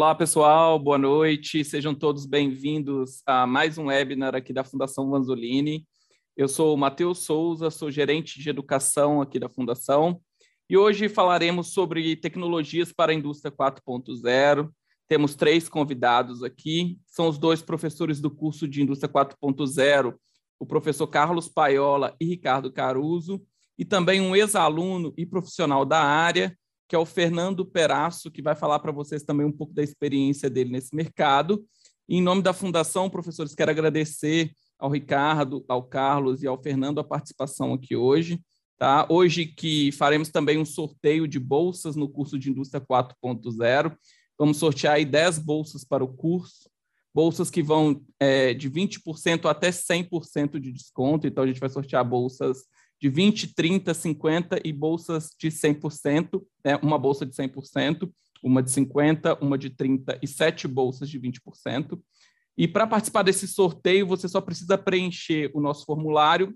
Olá, pessoal, boa noite. Sejam todos bem-vindos a mais um webinar aqui da Fundação Vanzolini. Eu sou o Matheus Souza, sou gerente de educação aqui da Fundação, e hoje falaremos sobre tecnologias para a indústria 4.0. Temos três convidados aqui, são os dois professores do curso de Indústria 4.0, o professor Carlos Paiola e Ricardo Caruso, e também um ex-aluno e profissional da área, que é o Fernando Peraço, que vai falar para vocês também um pouco da experiência dele nesse mercado. E, em nome da Fundação, professores, quero agradecer ao Ricardo, ao Carlos e ao Fernando a participação aqui hoje. Tá? Hoje que faremos também um sorteio de bolsas no curso de Indústria 4.0. Vamos sortear aí 10 bolsas para o curso, bolsas que vão é, de 20% até 100% de desconto. Então, a gente vai sortear bolsas de 20, 30, 50 e bolsas de 100%, né? uma bolsa de 100%, uma de 50, uma de 30 e sete bolsas de 20%. E para participar desse sorteio, você só precisa preencher o nosso formulário,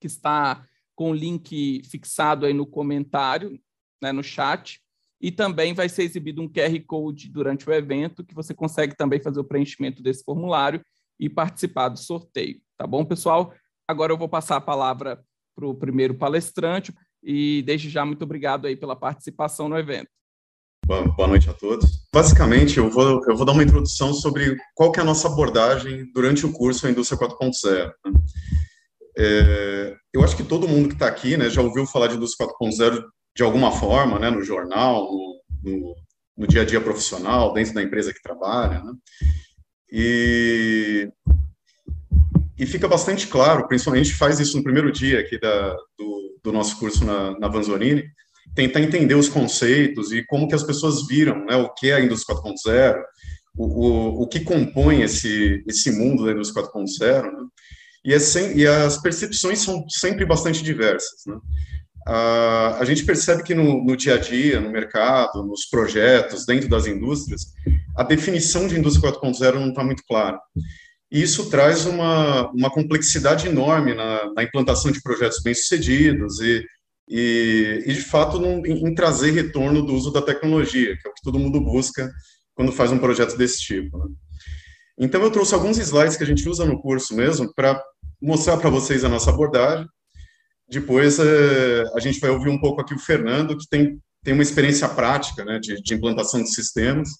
que está com o link fixado aí no comentário, né, no chat, e também vai ser exibido um QR Code durante o evento, que você consegue também fazer o preenchimento desse formulário e participar do sorteio. Tá bom, pessoal? Agora eu vou passar a palavra para o primeiro palestrante e desde já muito obrigado aí pela participação no evento. Boa noite a todos. Basicamente, eu vou, eu vou dar uma introdução sobre qual que é a nossa abordagem durante o curso Indústria 4.0. Né? É, eu acho que todo mundo que está aqui né, já ouviu falar de Indústria 4.0 de alguma forma, né, no jornal, no, no, no, dia a dia profissional, dentro da empresa que trabalha. Né? E e fica bastante claro, principalmente a gente faz isso no primeiro dia aqui da, do, do nosso curso na, na Vanzolini, tentar entender os conceitos e como que as pessoas viram né, o que é a indústria 4.0, o, o, o que compõe esse, esse mundo da indústria 4.0, né? e, é sem, e as percepções são sempre bastante diversas. Né? A, gente percebe que no, no dia a dia, no mercado, nos projetos, dentro das indústrias, a definição de indústria 4.0 não está muito clara. E isso traz uma, uma complexidade enorme na, na implantação de projetos bem-sucedidos e, e, e, de fato, num, em, trazer retorno do uso da tecnologia, que é o que todo mundo busca quando faz um projeto desse tipo. Né? Então, eu trouxe alguns slides que a gente usa no curso mesmo para mostrar para vocês a nossa abordagem. Depois, é, a gente vai ouvir um pouco aqui o Fernando, que tem, tem uma experiência prática né, de, de implantação de sistemas,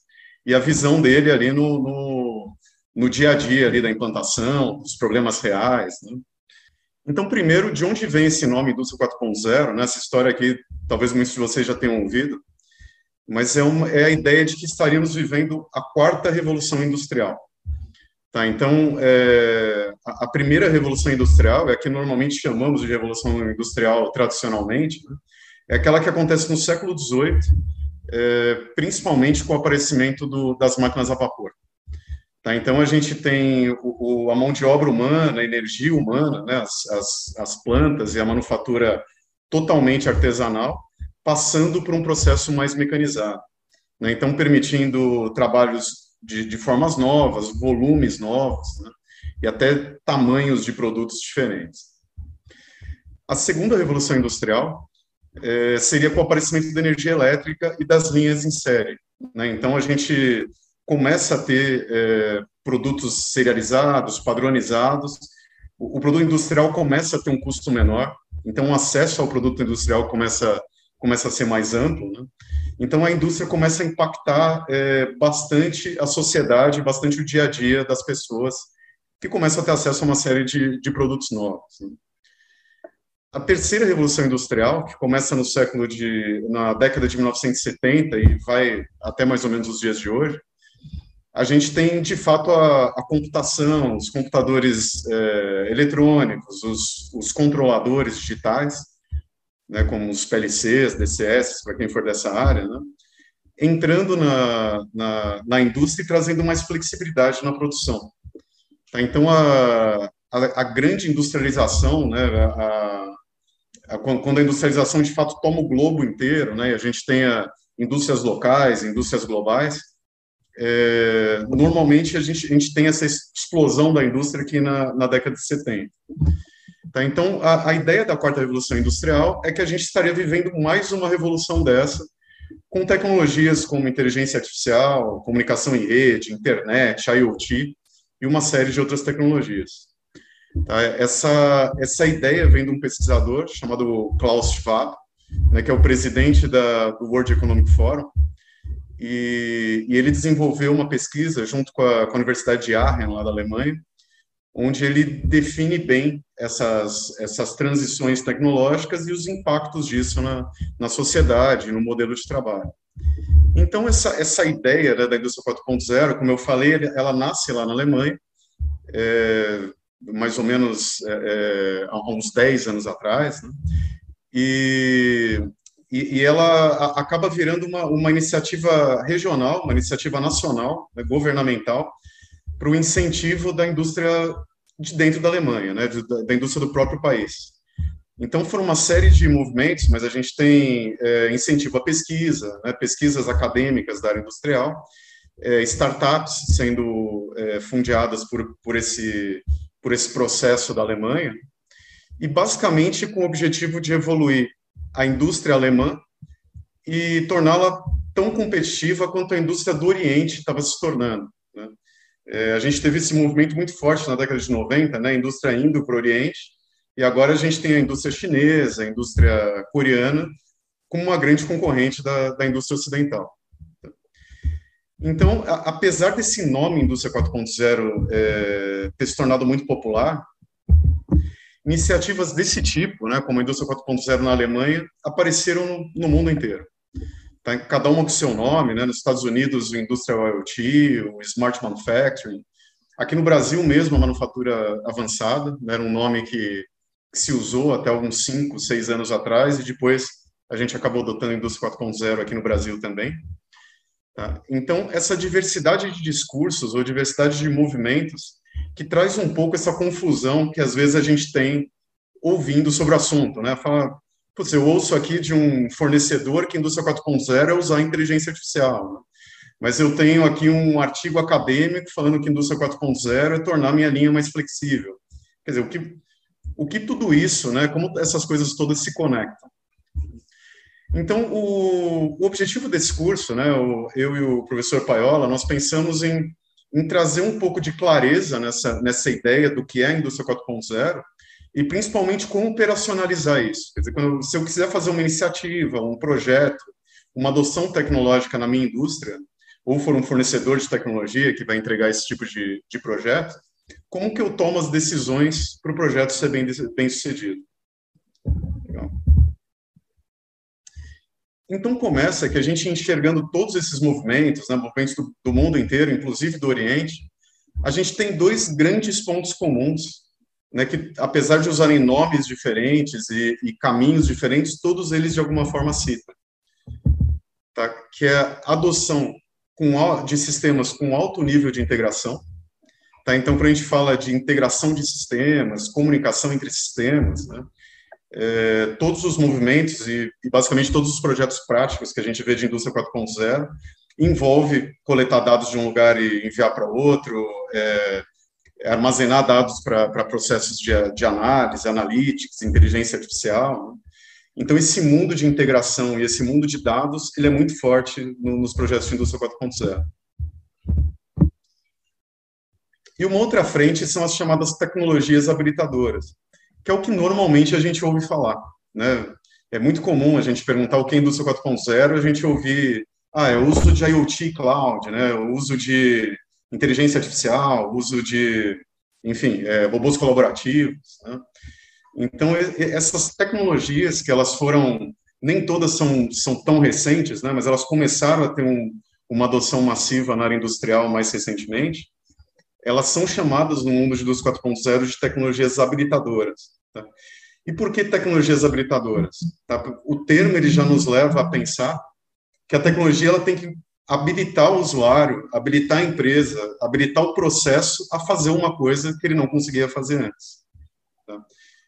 e a visão dele ali no, no no dia a dia ali da implantação, dos problemas reais. Né? Então, primeiro, de onde vem esse nome Indústria 4.0? Né? Essa história aqui, talvez muitos de vocês já tenham ouvido, mas é, uma, é a ideia de que estaríamos vivendo a quarta revolução industrial. Tá, então, é, a, a, primeira revolução industrial, é a que normalmente chamamos de revolução industrial tradicionalmente, né? é aquela que acontece no século XVIII, é, principalmente com o aparecimento do, das máquinas a vapor. Tá? Então, a gente tem o, o, a mão de obra humana, a energia humana, né? as, as, as plantas e a manufatura totalmente artesanal, passando por um processo mais mecanizado. Né? Então, permitindo trabalhos de, de formas novas, volumes novos, né? e até tamanhos de produtos diferentes. A segunda revolução industrial é, seria com o aparecimento da energia elétrica e das linhas em série. Né? Então, a gente começa a ter é, produtos serializados, padronizados, o, o, produto industrial começa a ter um custo menor, então o acesso ao produto industrial começa, começa a ser mais amplo, né? Então a indústria começa a impactar é, bastante a sociedade, bastante o dia a dia das pessoas, que começam a ter acesso a uma série de, de produtos novos. Né? A terceira revolução industrial, que começa no século de, na década de 1970 e vai até mais ou menos os dias de hoje, a gente tem, de fato, a, a computação, os computadores é, eletrônicos, os, os, controladores digitais, né, como os PLCs, DCS, para quem for dessa área, né, entrando na, na, na, indústria e trazendo mais flexibilidade na produção. Tá? Então, a, a, a, grande industrialização, né, quando a industrialização, de fato, toma o globo inteiro, né, e a gente tenha indústrias locais, indústrias globais, é, normalmente a gente, a gente tem essa explosão da indústria aqui na, na década de 70. Tá? Então, a, a, ideia da quarta revolução industrial é que a gente estaria vivendo mais uma revolução dessa, com tecnologias como inteligência artificial, comunicação em rede, internet, IoT e uma série de outras tecnologias. Tá? Essa, essa ideia vem de um pesquisador chamado Klaus Schwab, né, que é o presidente da, do World Economic Forum, e, e, ele desenvolveu uma pesquisa junto com a, com a Universidade de Aachen, lá da Alemanha, onde ele define bem essas, essas transições tecnológicas e os impactos disso na, na sociedade, no modelo de trabalho. Então, essa, essa ideia né, da indústria 4.0, como eu falei, ela nasce lá na Alemanha, é, mais ou menos é, é há uns 10 anos atrás, né? e, e, e, ela acaba virando uma, uma iniciativa regional, uma iniciativa nacional, né, governamental, para o incentivo da indústria de dentro da Alemanha, né, da indústria do próprio país. Então, foram uma série de movimentos, mas a gente tem é, incentivo à pesquisa, né, pesquisas acadêmicas da área industrial, é, startups sendo é, fundeadas por, por, esse, por esse processo da Alemanha, e basicamente com o objetivo de evoluir a indústria alemã e torná-la tão competitiva quanto a indústria do Oriente estava se tornando. Né? É, a gente teve esse movimento muito forte na década de 90, né? a indústria indo para o Oriente, e agora a gente tem a indústria chinesa, a indústria coreana, como uma grande concorrente da, da indústria ocidental. Então, a, apesar desse nome Indústria 4.0 é, ter se tornado muito popular, iniciativas desse tipo, né, como a Indústria 4.0 na Alemanha, apareceram no, no, mundo inteiro. Tá, cada uma com seu nome, né, nos Estados Unidos o Industrial IoT, o Smart Manufacturing, aqui no Brasil mesmo a manufatura avançada, né, era um nome que, que se usou até uns 5, 6 anos atrás, e depois a gente acabou adotando a Indústria 4.0 aqui no Brasil também. Tá? Então, essa diversidade de discursos ou diversidade de movimentos que traz um pouco essa confusão que às vezes a gente tem ouvindo sobre o assunto, né? Fala, putz, eu ouço aqui de um fornecedor que a indústria 4.0 é usar inteligência artificial, né? mas eu tenho aqui um artigo acadêmico falando que a indústria 4.0 é tornar minha linha mais flexível. Quer dizer, o que, o que tudo isso, né? Como essas coisas todas se conectam? Então, o, o objetivo desse curso, né, eu e o professor Paiola, nós pensamos em, em trazer um pouco de clareza nessa, nessa ideia do que é a indústria 4.0 e principalmente como operacionalizar isso. Quer dizer, quando, se eu quiser fazer uma iniciativa, um projeto, uma adoção tecnológica na minha indústria, ou for um fornecedor de tecnologia que vai entregar esse tipo de, de projeto, como que eu tomo as decisões para o projeto ser bem, bem sucedido? Então começa que a gente enxergando todos esses movimentos, né, movimentos do, do, mundo inteiro, inclusive do Oriente, a gente tem dois grandes pontos comuns, né, que apesar de usarem nomes diferentes e, e caminhos diferentes, todos eles de alguma forma citam, tá? Que é a adoção com, de sistemas com alto nível de integração, tá? Então, quando a gente fala de integração de sistemas, comunicação entre sistemas, né? É, todos os movimentos e, e, basicamente todos os projetos práticos que a gente vê de indústria 4.0 envolve coletar dados de um lugar e enviar para outro, é, armazenar dados para processos de, de, análise, analytics, inteligência artificial. Né? Então, esse mundo de integração e esse mundo de dados, ele é muito forte no, nos projetos de indústria 4.0. E uma outra frente são as chamadas tecnologias habilitadoras que é o que normalmente a gente ouve falar, né? É muito comum a gente perguntar o que é indústria 4.0, a gente ouvir, ah, é o uso de IoT cloud, né? O uso de inteligência artificial, uso de, enfim, é, robôs colaborativos, né? Então, essas tecnologias que elas foram, nem todas são, são tão recentes, né? Mas elas começaram a ter um, uma adoção massiva na área industrial mais recentemente, elas são chamadas no mundo de indústria 4.0 de tecnologias habilitadoras. Tá? E por que tecnologias habilitadoras? Tá? O termo ele já nos leva a pensar que a tecnologia ela tem que habilitar o usuário, habilitar a empresa, habilitar o processo a fazer uma coisa que ele não conseguia fazer antes. Tá?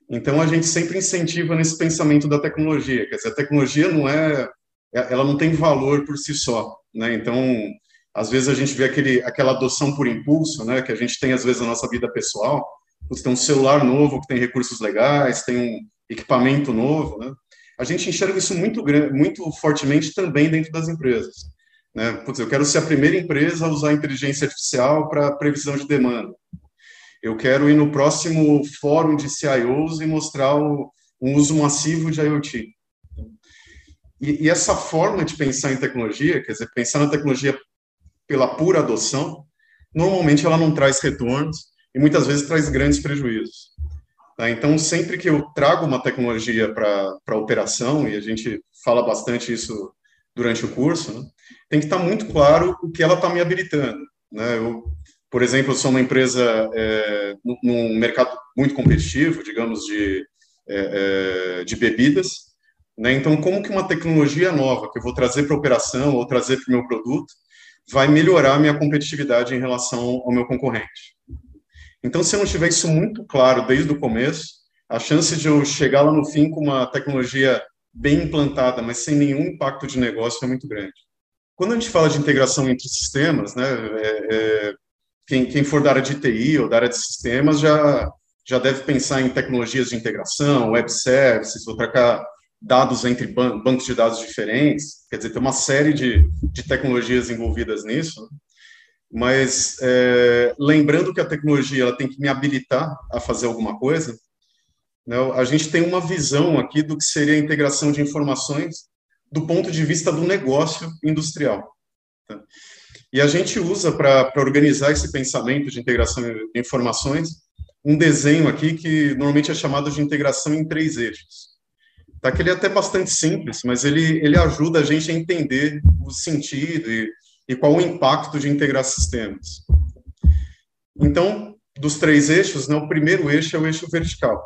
Então a gente sempre incentiva nesse pensamento da tecnologia, quer dizer, a tecnologia não é, ela não tem valor por si só, né? Então às vezes a gente vê aquele, aquela adoção por impulso, né, que a gente tem às vezes na nossa vida pessoal. Você tem um celular novo que tem recursos legais, tem um equipamento novo, né? a gente enxerga isso muito, muito fortemente também dentro das empresas. Né? Putz, eu quero ser a primeira empresa a usar inteligência artificial para previsão de demanda. Eu quero ir no próximo fórum de CIOs e mostrar o, um uso massivo de IoT. E, e, essa forma de pensar em tecnologia, quer dizer, pensar na tecnologia pela pura adoção, normalmente ela não traz retornos e muitas vezes traz grandes prejuízos. Tá? Então, sempre que eu trago uma tecnologia para a operação, e a gente fala bastante isso durante o curso, né, tem que estar tá muito claro o que ela está me habilitando. Né? Eu, por exemplo, eu sou uma empresa é, num mercado muito competitivo, digamos, de, é, é, de bebidas, né? Então, como que uma tecnologia nova que eu vou trazer para a operação ou trazer para o meu produto vai melhorar a minha competitividade em relação ao meu concorrente? Então, se eu não tiver isso muito claro desde o começo, a chance de eu chegar lá no fim com uma tecnologia bem implantada, mas sem nenhum impacto de negócio é muito grande. Quando a gente fala de integração entre sistemas, né, é, é, quem, quem, for da área de TI ou da área de sistemas já, já deve pensar em tecnologias de integração, web services, ou trocar dados entre ban bancos de dados diferentes, quer dizer, tem uma série de, de tecnologias envolvidas nisso, mas é, lembrando que a tecnologia ela tem que me habilitar a fazer alguma coisa, né, a gente tem uma visão aqui do que seria a integração de informações do ponto de vista do negócio industrial. Tá? E a gente usa para organizar esse pensamento de integração de informações um desenho aqui que normalmente é chamado de integração em três eixos. Tá, que ele é até bastante simples, mas ele, ele ajuda a gente a entender o sentido e e qual o impacto de integrar sistemas. Então, dos três eixos, né, o primeiro eixo é o eixo vertical.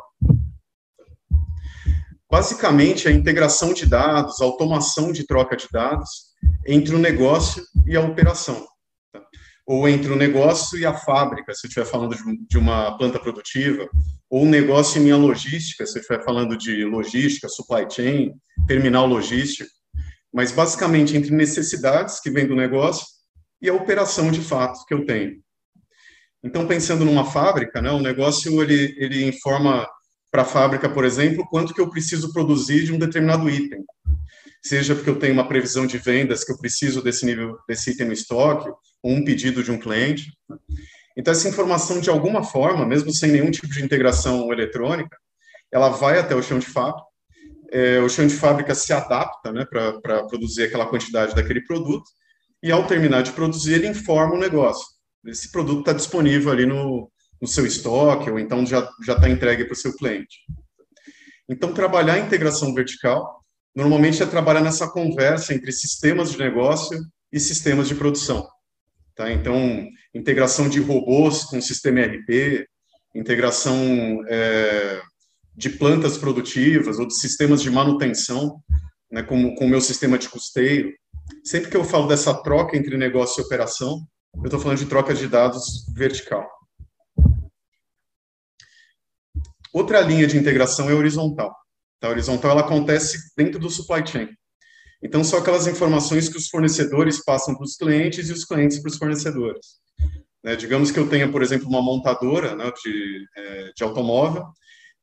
Basicamente, a integração de dados, a automação de troca de dados entre o negócio e a operação. Tá? Ou entre o negócio e a fábrica, se estiver falando de uma planta produtiva, ou o negócio e minha logística, se estiver falando de logística, supply chain, terminal logístico mas basicamente entre necessidades que vêm do negócio e a operação de fato que eu tenho. Então, pensando numa fábrica, né, o negócio ele, ele informa para a fábrica, por exemplo, quanto que eu preciso produzir de um determinado item. Seja porque eu tenho uma previsão de vendas que eu preciso desse nível desse item no estoque, ou um pedido de um cliente. Então, essa informação, de alguma forma, mesmo sem nenhum tipo de integração eletrônica, ela vai até o chão de fábrica é, o chão de fábrica se adapta né, para produzir aquela quantidade daquele produto, e ao terminar de produzir, ele informa o negócio. Esse produto está disponível ali no, no seu estoque, ou então já está entregue para o seu cliente. Então, trabalhar a integração vertical, normalmente é trabalhar nessa conversa entre sistemas de negócio e sistemas de produção. Tá? Então, integração de robôs com sistema ERP, integração é, de plantas produtivas ou de sistemas de manutenção, né, como com o meu sistema de custeio. Sempre que eu falo dessa troca entre negócio e operação, eu estou falando de troca de dados vertical. Outra linha de integração é horizontal. Tá? A horizontal ela acontece dentro do supply chain. Então, são aquelas informações que os fornecedores passam para os clientes e os clientes para os fornecedores. Né, digamos que eu tenha, por exemplo, uma montadora né, de, é, de automóvel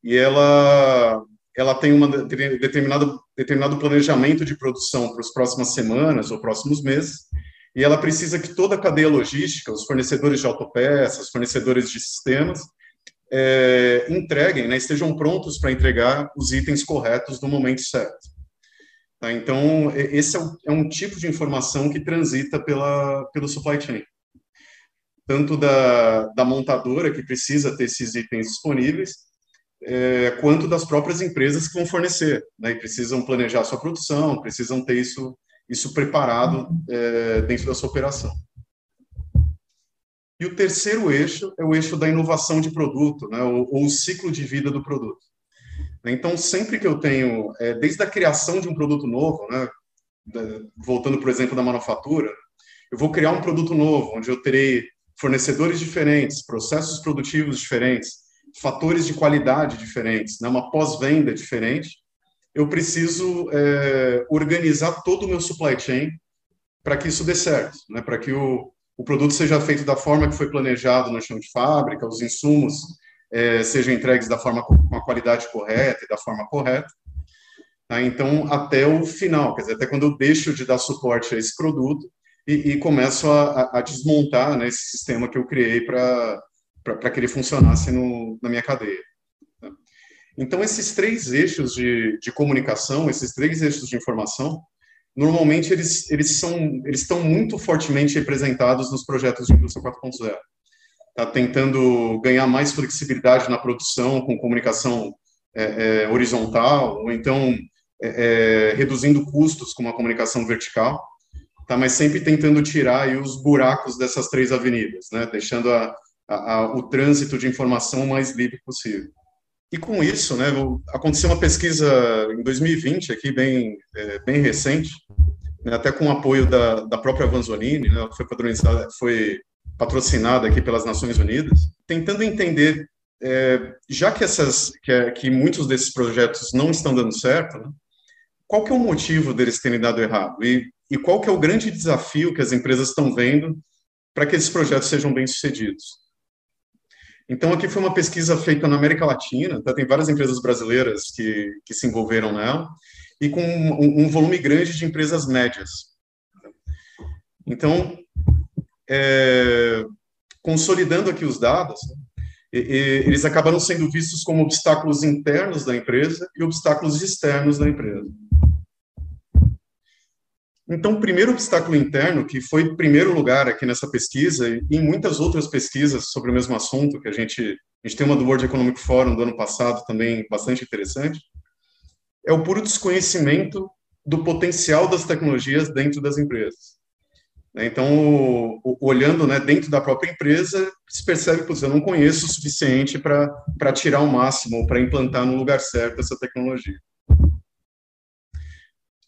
e ela ela tem uma determinado determinado planejamento de produção para as próximas semanas ou próximos meses e ela precisa que toda a cadeia logística, os fornecedores de autopeças, fornecedores de sistemas, é, entreguem, né, estejam prontos para entregar os itens corretos no momento certo. Tá? Então, esse é um, é um, tipo de informação que transita pela, pelo supply chain. Tanto da, da montadora, que precisa ter esses itens disponíveis, é, quanto das próprias empresas que vão fornecer, né, e precisam planejar sua produção, precisam ter isso, isso preparado é, dentro da sua operação. E o terceiro eixo é o eixo da inovação de produto, né, ou, ou o ciclo de vida do produto. Então, sempre que eu tenho, é, desde a criação de um produto novo, né, voltando, por exemplo, da manufatura, eu vou criar um produto novo, onde eu terei fornecedores diferentes, processos produtivos diferentes, fatores de qualidade diferentes, né, uma pós-venda diferente, eu preciso é, organizar todo o meu supply chain para que isso dê certo, né, para que o, o produto seja feito da forma que foi planejado no chão de fábrica, os insumos é, sejam entregues da forma com a qualidade correta e da forma correta. Tá? Então, até o final, quer dizer, até quando eu deixo de dar suporte a esse produto e, e começo a, a desmontar né, esse sistema que eu criei para que ele funcionasse no, na minha cadeia. Tá? Então, esses três eixos de, de comunicação, esses três eixos de informação, normalmente eles, eles, são, eles estão muito fortemente representados nos projetos de indústria 4.0. Tá tentando ganhar mais flexibilidade na produção com comunicação é, é, horizontal, ou então é, é, reduzindo custos com uma comunicação vertical, tá? mas sempre tentando tirar aí, os buracos dessas três avenidas, né? deixando a, a, a, o trânsito de informação o mais livre possível. E com isso, né, aconteceu uma pesquisa em 2020, aqui bem, é, bem recente, né, até com o apoio da, da própria Vanzolini, né, foi, padronizada, foi patrocinada aqui pelas Nações Unidas, tentando entender, é, já que, essas, que, que, muitos desses projetos não estão dando certo, né, qual que é o motivo deles terem dado errado? E, e qual que é o grande desafio que as empresas estão vendo para que esses projetos sejam bem-sucedidos? Então, aqui foi uma pesquisa feita na América Latina, tá? tem várias empresas brasileiras que, que se envolveram nela, e com um, um volume grande de empresas médias. Então, é, consolidando aqui os dados, e, e, eles acabaram sendo vistos como obstáculos internos da empresa e obstáculos externos da empresa. Então, o primeiro obstáculo interno, que foi primeiro lugar aqui nessa pesquisa e em muitas outras pesquisas sobre o mesmo assunto, que a gente, a gente tem uma do World Economic Forum do ano passado também bastante interessante, é o puro desconhecimento do potencial das tecnologias dentro das empresas. Então, olhando né, dentro da própria empresa, se percebe que eu não conheço o suficiente para tirar o máximo, para implantar no lugar certo essa tecnologia.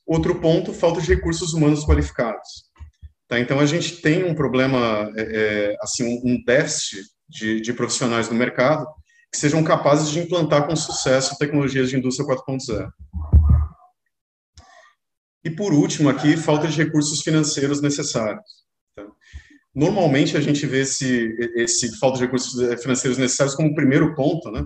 Outro ponto, falta de recursos humanos qualificados. Tá? Então, a gente tem um problema, é, é, assim, um déficit de, de, profissionais no mercado que sejam capazes de implantar com sucesso tecnologias de indústria 4.0. E, por último, aqui, falta de recursos financeiros necessários. Tá? Normalmente, a gente vê esse, esse falta de recursos é, financeiros necessários como primeiro ponto, né?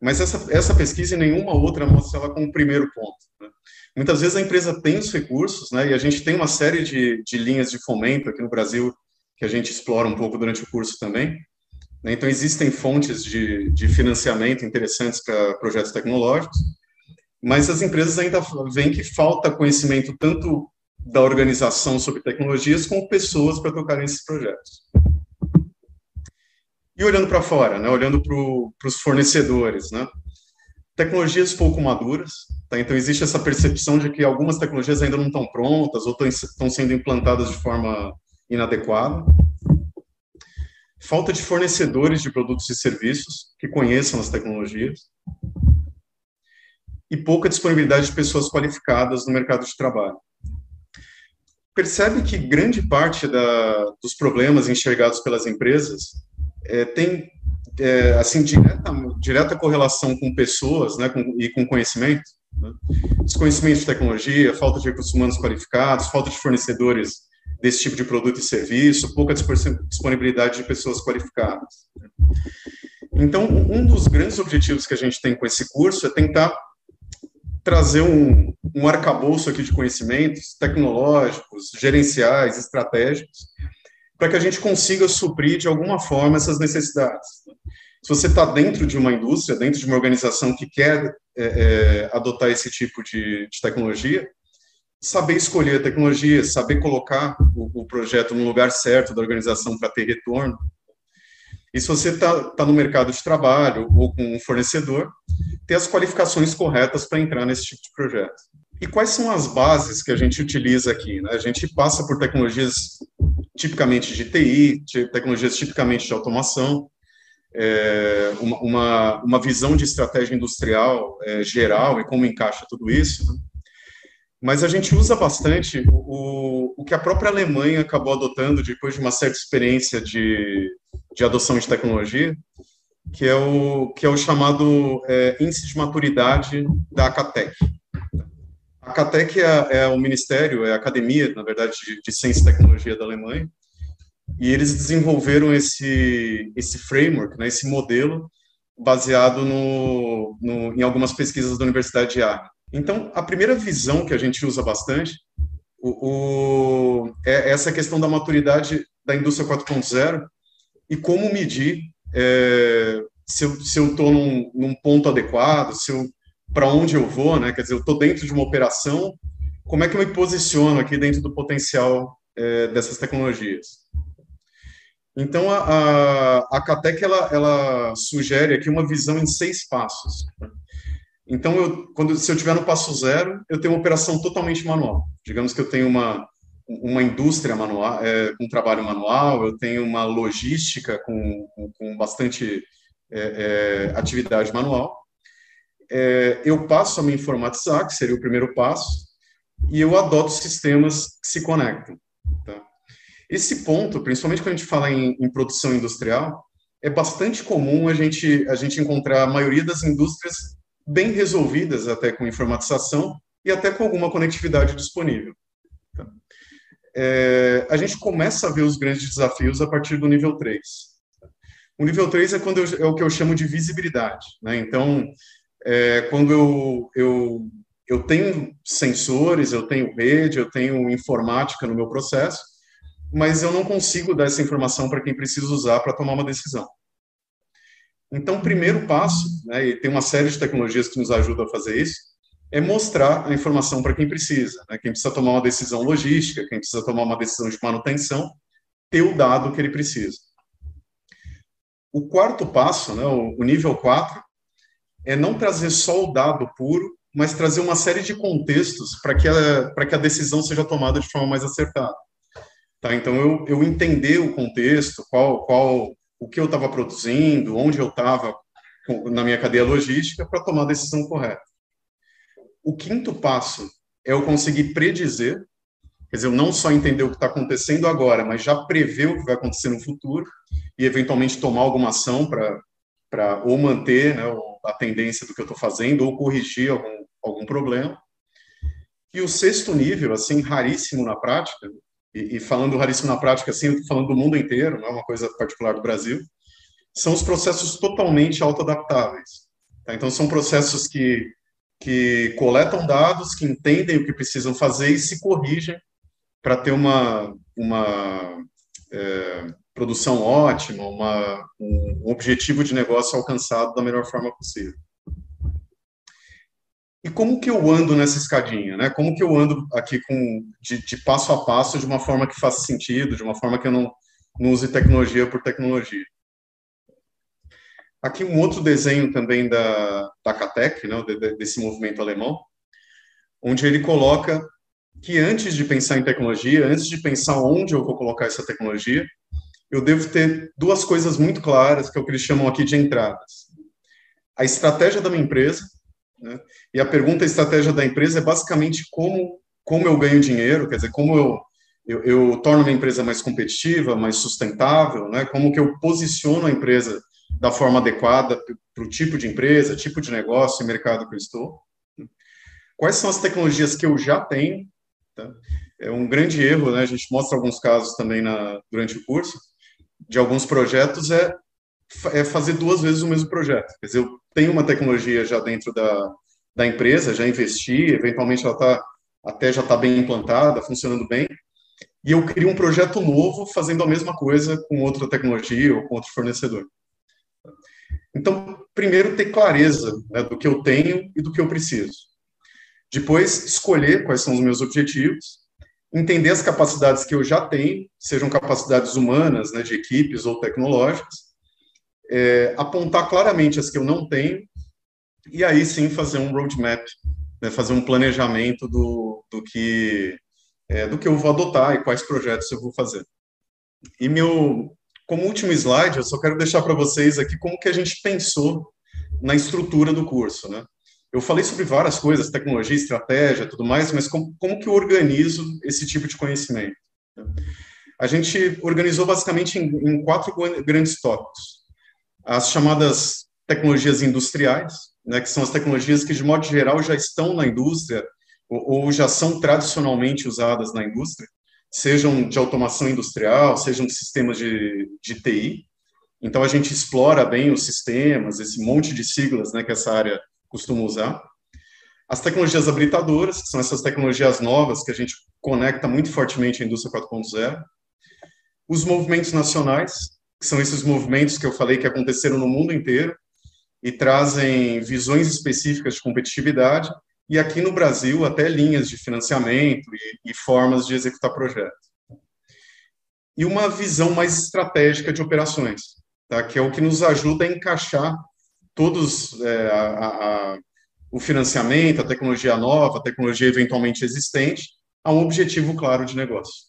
mas essa, essa pesquisa e nenhuma outra mostra ela como primeiro ponto. Né? Muitas vezes a empresa tem os recursos, né, e a gente tem uma série de, de linhas de fomento aqui no Brasil que a gente explora um pouco durante o curso também. Né, então, existem fontes de, de financiamento interessantes para projetos tecnológicos, mas as empresas ainda veem que falta conhecimento tanto da organização sobre tecnologias como pessoas para tocar nesses projetos. E olhando para fora, né, olhando para os fornecedores, né, tecnologias pouco maduras, tá? então existe essa percepção de que algumas tecnologias ainda não estão prontas ou estão sendo implantadas de forma inadequada. Falta de fornecedores de produtos e serviços que conheçam as tecnologias. E pouca disponibilidade de pessoas qualificadas no mercado de trabalho. Percebe que grande parte da, dos problemas enxergados pelas empresas é, tem é, assim direta, direta correlação com pessoas né, com, e com conhecimento, né? desconhecimento de tecnologia, falta de recursos humanos qualificados, falta de fornecedores desse tipo de produto e serviço, pouca disponibilidade de pessoas qualificadas. Então, um dos grandes objetivos que a gente tem com esse curso é tentar trazer um, um arcabouço aqui de conhecimentos tecnológicos, gerenciais, estratégicos, para que a gente consiga suprir de alguma forma essas necessidades. Se você está dentro de uma indústria, dentro de uma organização que quer é, é, adotar esse tipo de, de, tecnologia, saber escolher a tecnologia, saber colocar o, o projeto no lugar certo da organização para ter retorno. E se você está tá no mercado de trabalho ou com um fornecedor, ter as qualificações corretas para entrar nesse tipo de projeto. E quais são as bases que a gente utiliza aqui? Né? A gente passa por tecnologias tipicamente de TI, tecnologias tipicamente de automação, é, uma, uma, uma, visão de estratégia industrial é, geral e como encaixa tudo isso. Né? Mas a gente usa bastante o, o que a própria Alemanha acabou adotando depois de uma certa experiência de, de adoção de tecnologia, que é o, que é o chamado é, índice de maturidade da ACATEC. A CATEC é, é, o ministério, é a academia, na verdade, de, de, ciência e tecnologia da Alemanha, e eles desenvolveram esse, esse framework, né, esse modelo, baseado no, no, em algumas pesquisas da Universidade de Aachen. Então, a primeira visão que a gente usa bastante o, o, é essa questão da maturidade da indústria 4.0 e como medir é, se eu estou num, num, ponto adequado, se para onde eu vou, né? Quer dizer, eu estou dentro de uma operação, como é que eu me posiciono aqui dentro do potencial é, dessas tecnologias? Então, a, a, a Catec, ela, ela sugere aqui uma visão em seis passos. Então, eu, quando, se eu estiver no passo zero, eu tenho uma operação totalmente manual. Digamos que eu tenho uma, uma indústria manual, é, com trabalho manual, eu tenho uma logística com, com, com bastante é, é, atividade manual. É, eu passo a me informatizar, que seria o primeiro passo, e eu adoto sistemas que se conectam. Tá? Esse ponto, principalmente quando a gente fala em, em produção industrial, é bastante comum a gente, a gente encontrar a maioria das indústrias bem resolvidas até com informatização e até com alguma conectividade disponível. É, a gente começa a ver os grandes desafios a partir do nível 3. O nível 3 é, quando eu, é o que eu chamo de visibilidade. Né? Então, é, quando eu, eu, eu tenho sensores, eu tenho rede, eu tenho informática no meu processo, mas eu não consigo dar essa informação para quem precisa usar para tomar uma decisão. Então, primeiro passo, né, e tem uma série de tecnologias que nos ajudam a fazer isso, é mostrar a informação para quem precisa. Né, quem precisa tomar uma decisão logística, quem precisa tomar uma decisão de manutenção, ter o dado que ele precisa. O quarto passo, né, o, nível 4, é não trazer só o dado puro, mas trazer uma série de contextos para que, a, que a decisão seja tomada de forma mais acertada. Tá? Então, eu, eu entender o contexto, qual, qual o que eu estava produzindo, onde eu estava na minha cadeia logística para tomar a decisão correta. O quinto passo é eu conseguir predizer, quer dizer, eu não só entender o que está acontecendo agora, mas já prever o que vai acontecer no futuro e eventualmente tomar alguma ação para para ou manter né, a tendência do que eu estou fazendo ou corrigir algum, algum problema. E o sexto nível, assim, raríssimo na prática, e, e falando raríssimo na prática, assim, eu falando do mundo inteiro, não é uma coisa particular do Brasil, são os processos totalmente autoadaptáveis. Tá? Então, são processos que, que coletam dados, que entendem o que precisam fazer e se corrigem para ter uma, uma é, produção ótima, uma, um objetivo de negócio alcançado da melhor forma possível. E como que eu ando nessa escadinha, né? Como que eu ando aqui com de, de passo a passo de uma forma que faça sentido, de uma forma que eu não, não use tecnologia por tecnologia. Aqui um outro desenho também da, da Catec, né, desse movimento alemão, onde ele coloca que antes de pensar em tecnologia, antes de pensar onde eu vou colocar essa tecnologia, eu devo ter duas coisas muito claras, que é o que eles chamam aqui de entradas. A estratégia da minha empresa, né? E a pergunta a estratégia da empresa é basicamente como, como eu ganho dinheiro, quer dizer, como eu, eu, eu torno minha empresa mais competitiva, mais sustentável, né? como que eu posiciono a empresa da forma adequada para o tipo de empresa, tipo de negócio e mercado que eu estou. Quais são as tecnologias que eu já tenho? Tá? É um grande erro, né? a gente mostra alguns casos também na, durante o curso, de alguns projetos, é, é fazer duas vezes o mesmo projeto. Quer dizer, eu tenho uma tecnologia já dentro da, da empresa, já investi, eventualmente ela está até já está bem implantada, funcionando bem, e eu crio um projeto novo fazendo a mesma coisa com outra tecnologia ou com outro fornecedor. Então, primeiro ter clareza né, do que eu tenho e do que eu preciso. Depois, escolher quais são os meus objetivos, entender as capacidades que eu já tenho, sejam capacidades humanas, né, de equipes ou tecnológicas, é, apontar claramente as que eu não tenho e aí sim fazer um roadmap, né, fazer um planejamento do, do que é, do que eu vou adotar e quais projetos eu vou fazer. E meu, como último slide, eu só quero deixar para vocês aqui como que a gente pensou na estrutura do curso, né? Eu falei sobre várias coisas, tecnologia, estratégia, tudo mais, mas como, como que eu organizo esse tipo de conhecimento? Né? A gente organizou basicamente em, em quatro grandes tópicos as chamadas tecnologias industriais, né, que são as tecnologias que, de modo geral, já estão na indústria ou, ou já são tradicionalmente usadas na indústria, sejam de automação industrial, sejam sistemas de, de TI. Então, a gente explora bem os sistemas, esse monte de siglas né, que essa área costuma usar. as tecnologias habilitadoras, que são essas tecnologias novas que a gente conecta muito fortemente à indústria 4.0, os movimentos nacionais, que são esses movimentos que eu falei que aconteceram no mundo inteiro e trazem visões específicas de competitividade, e aqui no Brasil até linhas de financiamento e, e formas de executar projetos. E uma visão mais estratégica de operações, tá? que é o que nos ajuda a encaixar todos é, a, a, o financiamento, a tecnologia nova, a tecnologia eventualmente existente, a um objetivo claro de negócio.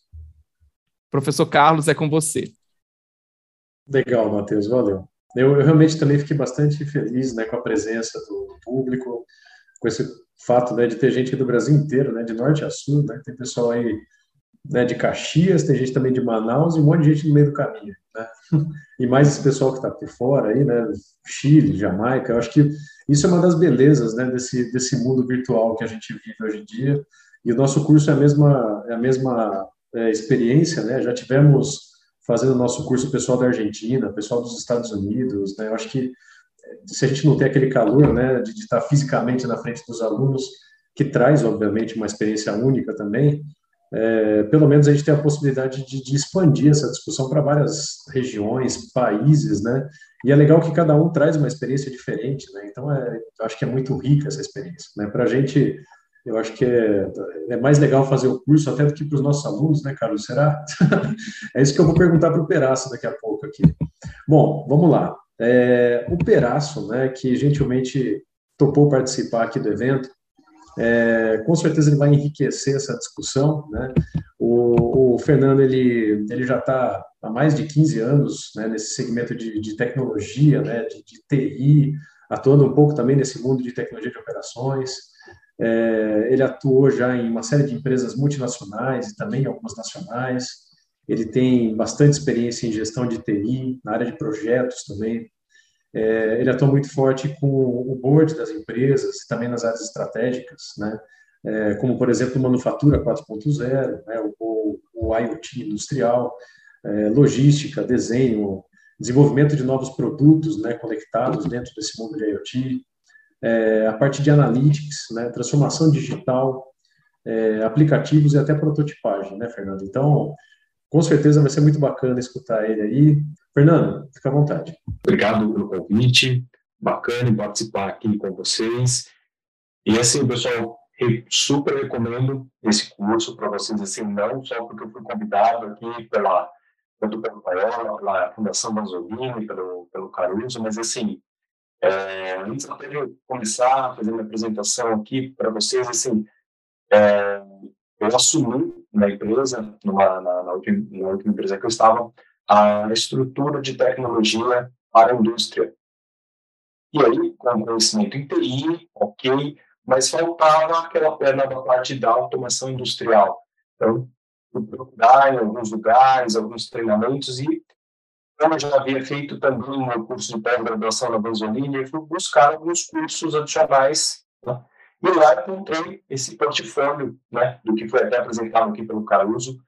Professor Carlos, é com você. Legal, Matheus, valeu. Eu, eu, realmente também fiquei bastante feliz né, com a presença do, do público, com esse fato né, de ter gente do Brasil inteiro, né, de norte a sul, né, tem pessoal aí né, de Caxias, tem gente também de Manaus e um monte de gente no meio do caminho, né? E mais esse pessoal que está por fora aí, né, Chile, Jamaica, eu acho que isso é uma das belezas, né, desse desse mundo virtual que a gente vive hoje em dia. E o nosso curso é a mesma é a mesma é, experiência, né? Já tivemos fazendo o nosso curso pessoal da Argentina, pessoal dos Estados Unidos, né? Eu acho que se a gente não tem aquele calor, né, de, estar fisicamente na frente dos alunos, que traz, obviamente, uma experiência única também, é, pelo menos a gente tem a possibilidade de, de expandir essa discussão para várias regiões, países, né? E é legal que cada um traz uma experiência diferente, né? Então, é, eu acho que é muito rica essa experiência, né? Para a gente, eu acho que é, é, mais legal fazer o curso até do que para os nossos alunos, né, Carlos? Será? é isso que eu vou perguntar para o Peraço daqui a pouco aqui. Bom, vamos lá. É, o Peraço, né, que gentilmente topou participar aqui do evento, é, com certeza ele vai enriquecer essa discussão, né? O, o Fernando ele, ele já está há mais de 15 anos né, nesse segmento de, de tecnologia, né, de, de, TI, atuando um pouco também nesse mundo de tecnologia de operações. É, ele atuou já em uma série de empresas multinacionais e também algumas nacionais. Ele tem bastante experiência em gestão de TI, na área de projetos também, é, ele atua muito forte com o board das empresas, também nas áreas estratégicas, né? É, como, por exemplo, manufatura 4.0, né? o, o, IoT industrial, é, logística, desenho, desenvolvimento de novos produtos né, conectados dentro desse mundo de IoT, é, a parte de analytics, né, transformação digital, é, aplicativos e até prototipagem, né, Fernando? Então, com certeza vai ser muito bacana escutar ele aí. Fernando, fica à vontade. Obrigado pelo convite, bacana participar aqui com vocês. E assim, pessoal, super recomendo esse curso para vocês, assim, não só porque eu fui convidado aqui pela, tanto pelo Paiola, pela Fundação Manzolini, pelo, pelo Caruso, mas assim, é, antes de começar a fazer minha apresentação aqui para vocês, assim, é, eu assumi na empresa, numa, na, na, última, na última empresa que eu estava, a estrutura de tecnologia para a indústria. E aí, com conhecimento em TI, ok, mas faltava aquela perna da parte da automação industrial. Então, fui procurar em alguns lugares, alguns treinamentos, e como eu já havia feito também meu curso de pós-graduação na Banzolini, eu fui buscar alguns cursos adicionais né? E lá encontrei esse portfólio, né, do que foi até apresentado aqui pelo Caruso.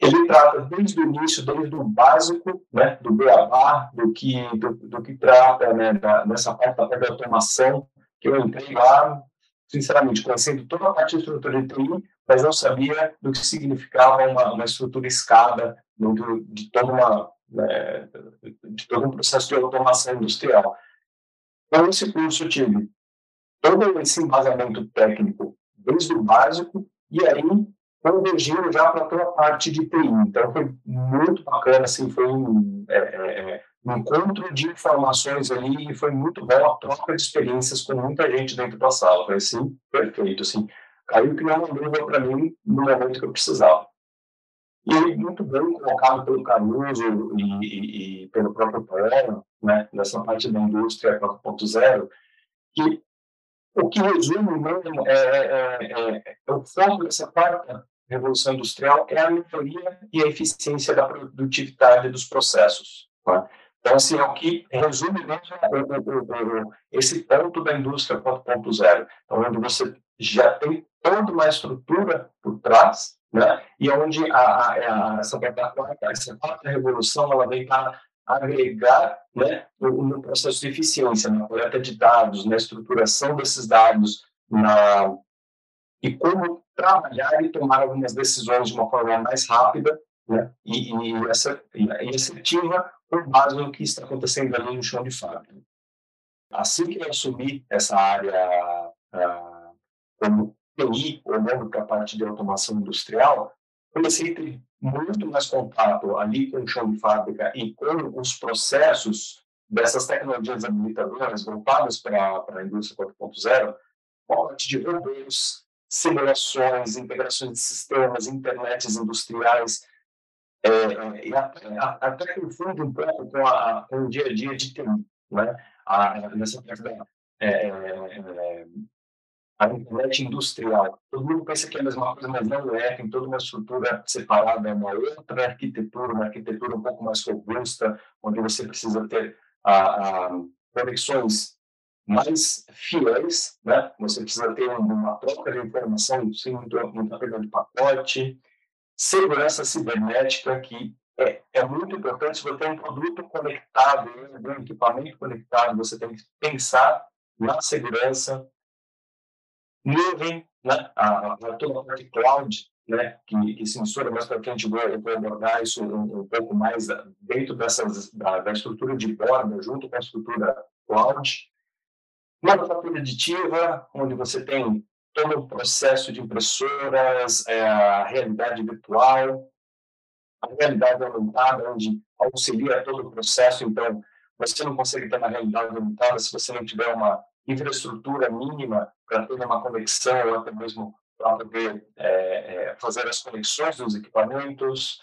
Ele trata desde o início, desde o básico, né, do beabá, do que, do, do que trata né, da, parte da automação, que eu entrei lá, sinceramente, conhecendo toda a parte de estrutura de TI, mas não sabia do que significava uma, uma estrutura escada dentro de toda uma né, de todo um processo de automação industrial. Então, esse curso tive todo esse embasamento técnico desde o básico e aí convergindo já para toda a parte de TI. Então, foi muito bacana, assim, foi um, é, é, é, um encontro de informações ali e foi muito bom a troca de experiências com muita gente dentro da sala. Foi, assim, perfeito, assim. Caiu que não dúvida para mim no momento que eu precisava. E muito bem colocado pelo Caruso e, e, e pelo próprio Paola, né, nessa parte da indústria 4.0, que o que resume mesmo é, é, é, é, o foco dessa quarta revolução industrial é a melhoria e a eficiência da produtividade dos processos. Tá? Então, assim, é o que resume mesmo esse ponto da indústria 4.0, então, onde você já tem toda uma estrutura por trás né? E onde a, a, a essa, quarta, essa quarta revolução ela vem para agregar né, no, processo de eficiência, na coleta de dados, na estruturação desses dados, na, e como trabalhar e tomar algumas decisões de uma forma mais rápida né, e, e, e assertiva com base no que está acontecendo ali no chão de fábrica. Assim que eu assumi essa área uh, como TI, olhando para a parte de automação industrial, comecei a ter muito mais contato ali com o chão de fábrica e com os processos dessas tecnologias habilitadoras voltadas para a indústria 4.0, parte de robôs, simulações, integrações de sistemas, internets industriais, é, é, até, até confunde um pouco com, a, com o dia a dia de TI, né? A, nessa parte da é, é, é, a internet industrial. Todo mundo pensa que é a mesma coisa, mas não é. Tem toda uma estrutura separada, uma outra arquitetura, uma arquitetura um pouco mais robusta, onde você precisa ter a, a conexões mais fiéis, né? Você precisa ter uma troca de informação sem muita perda de pacote, segurança cibernética, que é, é muito importante. Você tem um produto conectado, um equipamento conectado, você tem que pensar na segurança, nuvem, né? a, a, toda a cloud, né? que, que se mistura para frente, eu vou abordar isso um, um pouco mais dentro dessas, da, da estrutura de borda, junto com a estrutura cloud Manufatura aditiva, onde você tem todo o processo de impressoras, é, a realidade virtual, a realidade aumentada, onde auxilia todo o processo. Então, você não consegue ter uma realidade aumentada se você não tiver uma infraestrutura mínima para ter uma conexão, ou até mesmo para poder é, é, fazer as conexões dos equipamentos.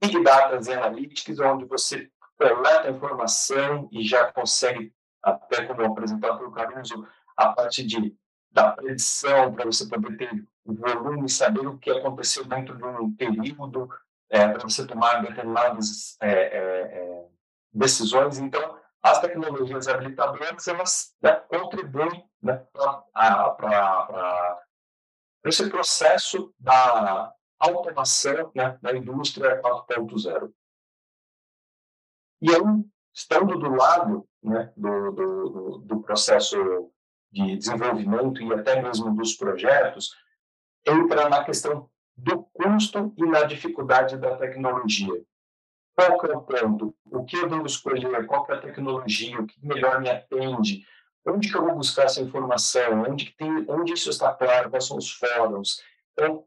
Big Data e Analytics, onde você coleta informação e já consegue até como apresentado pelo Caruso, a parte de, da predição, para você poder ter o volume, saber o que aconteceu dentro de um período, é, para você tomar determinadas é, é, é decisões. Então, as tecnologias habilitadoras, elas né, contribuem né, para esse processo da automação né, da indústria 4.0. E aí, estando do lado né, do, do, do, processo de desenvolvimento e até mesmo dos projetos, entra na questão do custo e na dificuldade da tecnologia. Qual que é o ponto? O que eu devo escolher? Qual que é a tecnologia? O que melhor me atende? Onde que eu vou buscar essa informação? Onde, que tem, onde isso está claro? Quais são os fóruns? Então,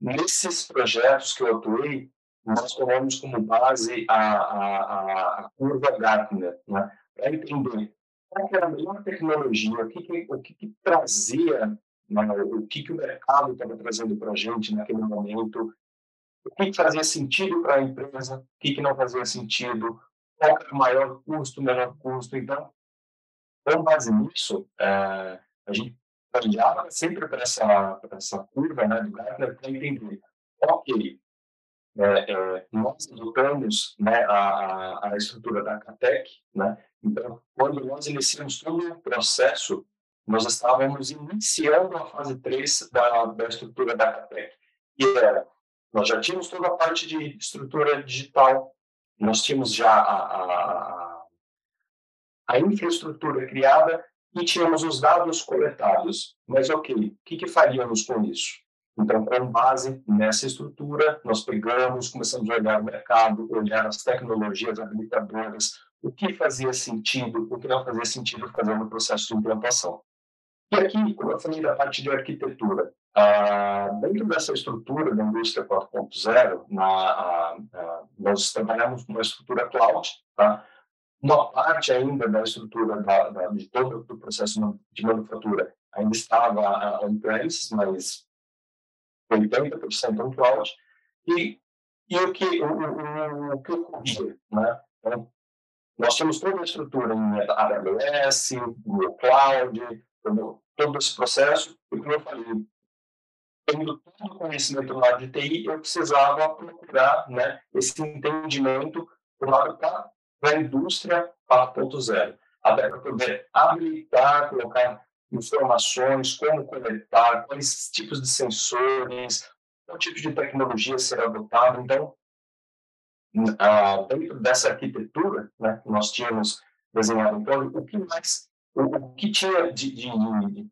nesses projetos que eu atuei, nós tomamos como base a, a, a curva Gartner, né? para entender qual era a melhor tecnologia, o que, que o que, que trazia, né? o que, que o mercado estava trazendo para a gente naquele momento, o que, que fazia sentido para a empresa, o que, que não fazia sentido, qual era o maior custo, o menor custo. Então, com base nisso, é, a gente olhava sempre para essa, essa curva né, do Gartner para entender, ok, é, é, nós adotamos né, a, a, estrutura da CATEC, né? então, quando nós iniciamos todo o processo, nós estávamos iniciando a fase 3 da, da estrutura da CATEC. E era, nós já tínhamos toda a parte de estrutura digital, nós tínhamos já a, a, a infraestrutura criada e tínhamos os dados coletados. Mas, ok, o que, que faríamos com isso? Então, com base nessa estrutura, nós pegamos, começamos a olhar o mercado, olhar as tecnologias habilitadoras, o que fazia sentido, o que não fazia sentido fazer no processo de implantação. E aqui, como eu falei da parte de arquitetura, ah, dentro dessa estrutura da indústria 4.0, ah, ah, nós trabalhamos com uma estrutura cloud, tá? Uma parte ainda da estrutura da, da, de todo o processo de manufatura ainda estava on-premise, mas 80% on cloud, e, e o, que, o, o, o que ocorria? Né? Então, nós temos toda a estrutura em AWS, no cloud, todo, todo esse processo, e como eu falei, tendo todo o conhecimento lá de TI, eu precisava procurar né, esse entendimento para a indústria 4.0, até para poder habilitar, colocar informações, como coletar, quais tipos de sensores, qual tipo de tecnologia será adotado. Então, dentro dessa arquitetura né, que nós tínhamos desenhado, então, o que mais, o, que tinha de, de, de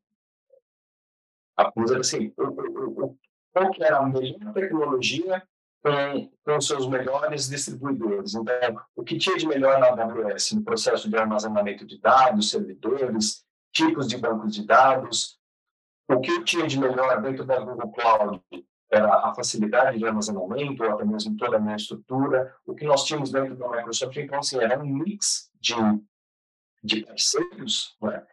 assim, qual que era a melhor tecnologia com, com os seus melhores distribuidores. Então, o que tinha de melhor na AWS no processo de armazenamento de dados, servidores, tipos de bancos de dados, o que tinha de melhor dentro da Google Cloud era a facilidade de armazenamento, ou até mesmo toda a minha estrutura. O que nós tínhamos dentro da Microsoft, então, assim, era um mix de, de parceiros, né?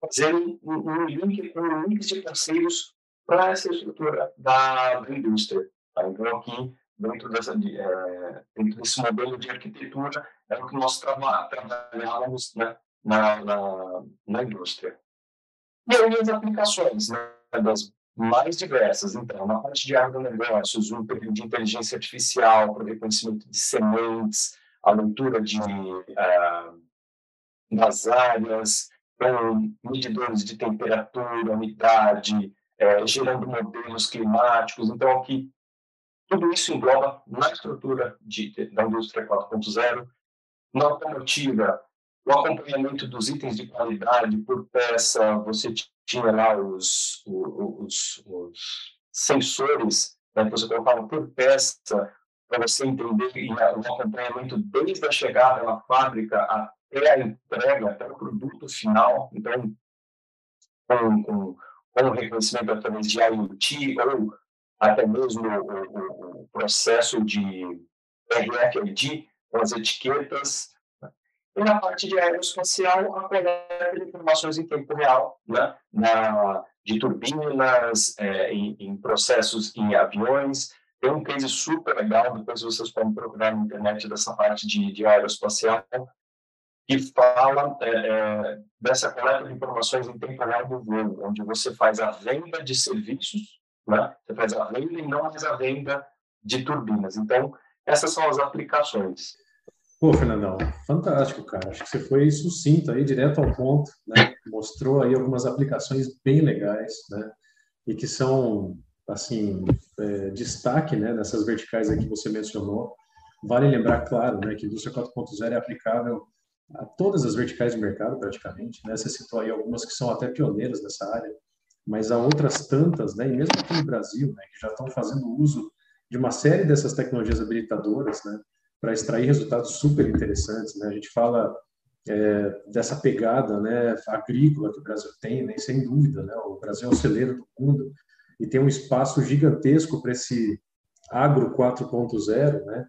fazer um, um, link, um link de parceiros para essa estrutura da, da indústria. Tá? Então, aqui, dentro, dessa, de, é, dentro desse modelo de arquitetura, era o que nós traba, trabalhávamos né, na, na, na indústria. E aí as aplicações, né, das mais diversas. Então, na parte de agronegócios, um período de inteligência artificial para o reconhecimento de sementes, a leitura de, uh, das áreas, com medidores de temperatura, umidade, uh, gerando modelos climáticos. Então, aqui, tudo isso engloba na estrutura de, da indústria 4.0, na automotiva, o acompanhamento dos itens de qualidade por peça, você tinha lá os, os, os sensores né, que você colocava por peça para você entender o acompanhamento desde a chegada na fábrica até a entrega, até o produto final. Então, com, com, com reconhecimento através de IoT ou até mesmo o, o, o processo de RFID, com as etiquetas, e na parte de aeroespacial, a coleta de informações em tempo real, né? na, de turbinas, é, em, em, processos em aviões. Tem um case super legal, depois vocês podem procurar na internet dessa parte de, de aeroespacial, que fala é, é, dessa coleta de informações em tempo real do voo, onde você faz a venda de serviços, né? você faz a venda e não a venda de turbinas. Então, essas são as aplicações. Pô, Fernandão, fantástico, cara. Acho que você foi sucinto aí, direto ao ponto, né? Mostrou aí algumas aplicações bem legais, né? E que são, assim, é, destaque, né? Nessas verticais aqui que você mencionou. Vale lembrar, claro, né? Que indústria 4.0 é aplicável a todas as verticais de mercado, praticamente, né? Você citou aí algumas que são até pioneiras nessa área, mas há outras tantas, né? E mesmo aqui no Brasil, né? Que já estão fazendo uso de uma série dessas tecnologias habilitadoras, né? para extrair resultados super interessantes. Né? A gente fala é, dessa pegada né, agrícola que o Brasil tem, né? sem dúvida. Né? O Brasil é o celeiro do mundo e tem um espaço gigantesco para esse agro 4.0, né?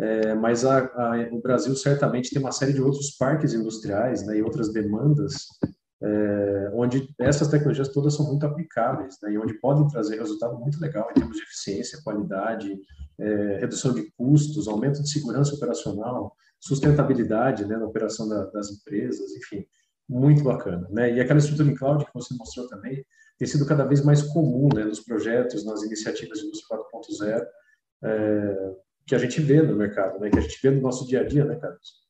É, mas a, a, o Brasil certamente tem uma série de outros parques industriais né, e outras demandas é, onde essas tecnologias todas são muito aplicáveis né, e onde podem trazer resultado muito legal em termos de eficiência, qualidade, é, redução de custos, aumento de segurança operacional, sustentabilidade né, na operação da, das empresas, enfim, muito bacana. Né? E aquela estrutura em cloud que você mostrou também tem sido cada vez mais comum né, nos projetos, nas iniciativas de indústria 4.0, é, que a gente vê no mercado, né, que a gente vê no nosso dia a dia, né, Carlos?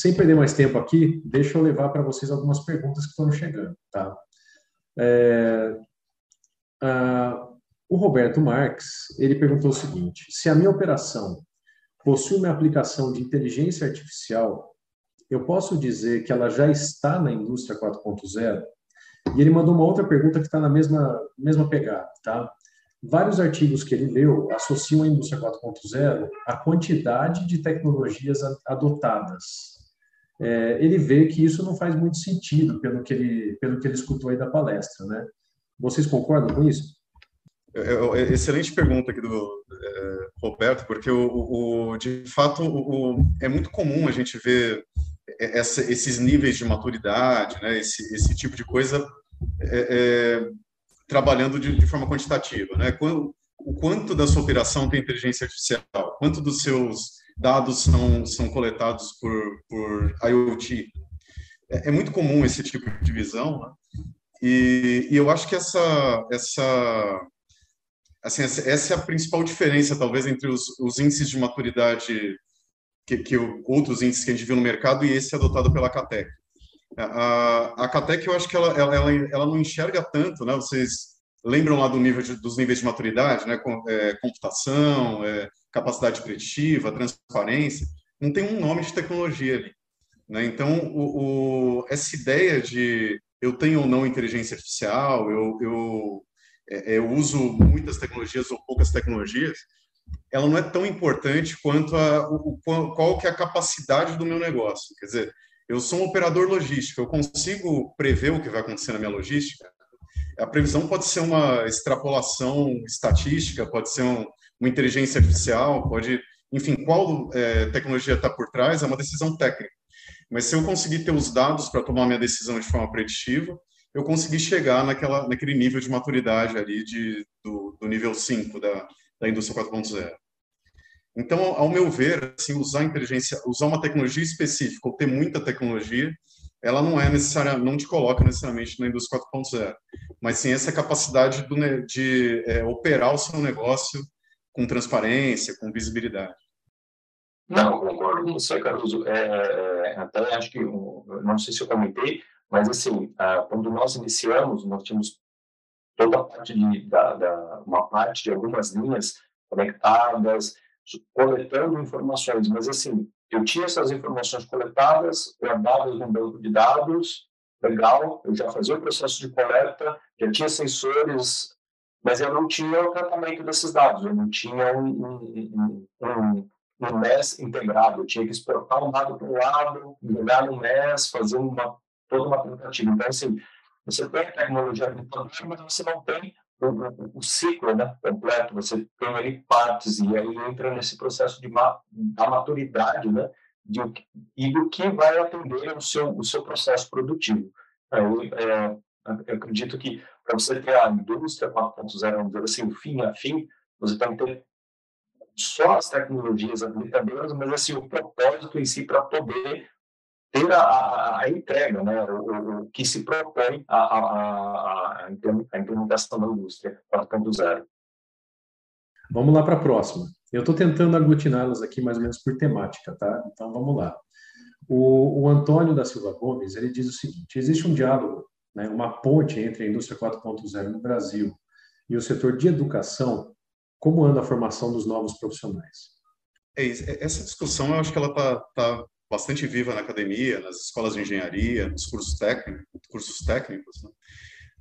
Sem perder mais tempo aqui, deixa eu levar para vocês algumas perguntas que foram chegando, tá? É, a, o Roberto Marques, ele perguntou o seguinte, se a minha operação possui uma aplicação de inteligência artificial, eu posso dizer que ela já está na indústria 4.0? E ele mandou uma outra pergunta que está na mesma, mesma pegada, tá? Vários artigos que ele leu associam a indústria 4.0 à quantidade de tecnologias adotadas. É, ele vê que isso não faz muito sentido pelo que ele pelo que ele escutou aí da palestra, né? Vocês concordam com isso? É, é, é excelente pergunta aqui do é, Roberto, porque o, o de fato o, é muito comum a gente ver essa, esses níveis de maturidade, né? Esse, esse tipo de coisa é, trabalhando de, de forma quantitativa, né? Quando, o quanto da sua operação tem inteligência artificial, quanto dos seus dados são, são coletados por, por IoT. É, é muito comum esse tipo de visão, né? e, e, eu acho que essa, essa, assim, essa, essa, é a principal diferença, talvez, entre os, os índices de maturidade que, que outros índices que a gente viu no mercado e esse adotado pela Catec. A, a Catec, eu acho que ela, ela, ela, ela não enxerga tanto, né? Vocês lembram lá do nível de, dos níveis de maturidade, né? Com, é, computação, é, capacidade preditiva, transparência. Não tem um nome de tecnologia ali. Né? Então, o, o, essa ideia de eu tenho ou não inteligência artificial, eu, eu, é, eu uso muitas tecnologias ou poucas tecnologias, ela não é tão importante quanto a o, qual que é a capacidade do meu negócio. Quer dizer, eu sou um operador logístico, eu consigo prever o que vai acontecer na minha logística. A previsão pode ser uma extrapolação estatística, pode ser um, uma inteligência artificial, pode, enfim, qual é, tecnologia está por trás é uma decisão técnica. Mas se eu conseguir ter os dados para tomar minha decisão de forma preditiva, eu consegui chegar naquela, naquele nível de maturidade ali de, do, do nível 5 da, da indústria 4.0. Então, ao meu ver, assim, usar inteligência, usar uma tecnologia específica ou ter muita tecnologia, ela não é necessária, não te coloca necessariamente na indústria 4.0, mas sim essa capacidade do, de é, operar o seu negócio com transparência, com visibilidade. Não, concordo com você, Caruso. É, é, até acho que, não sei se eu comentei, mas assim, quando nós iniciamos, nós tínhamos toda a parte de, da, da uma parte de algumas linhas conectadas, coletando informações, mas assim, eu tinha essas informações coletadas, guardadas no banco de dados, legal, eu já fazia o processo de coleta, já tinha sensores, mas eu não tinha o tratamento desses dados, eu não tinha um, um, um, um MES integrado, eu tinha que exportar um dado para um lado, jogar no MES, fazer uma, toda uma tentativa. Então, assim, você tem a tecnologia agricultura, mas você não tem o, o, ciclo né, completo, você tem ali partes, e aí entra nesse processo de ma, da maturidade, né, de, e do que vai atender o seu, o seu processo produtivo. É, eu acredito que para você ter a indústria 4.0, vamos dizer assim, o fim a fim, você tem que ter só as tecnologias habilitadoras, mas assim, o propósito em si para poder ter a, a, a entrega, né, o, o, que se propõe a, a, a, implementação da indústria 4.0. Vamos lá para a próxima. Eu estou tentando aglutiná-las aqui mais ou menos por temática, tá? Então vamos lá. O, o, Antônio da Silva Gomes ele diz o seguinte: existe um diálogo, né, uma ponte entre a indústria 4.0 no Brasil e o setor de educação. Como anda a formação dos novos profissionais? É, essa discussão, eu acho que ela está tá bastante viva na academia, nas escolas de engenharia, nos cursos técnicos, cursos técnicos, né?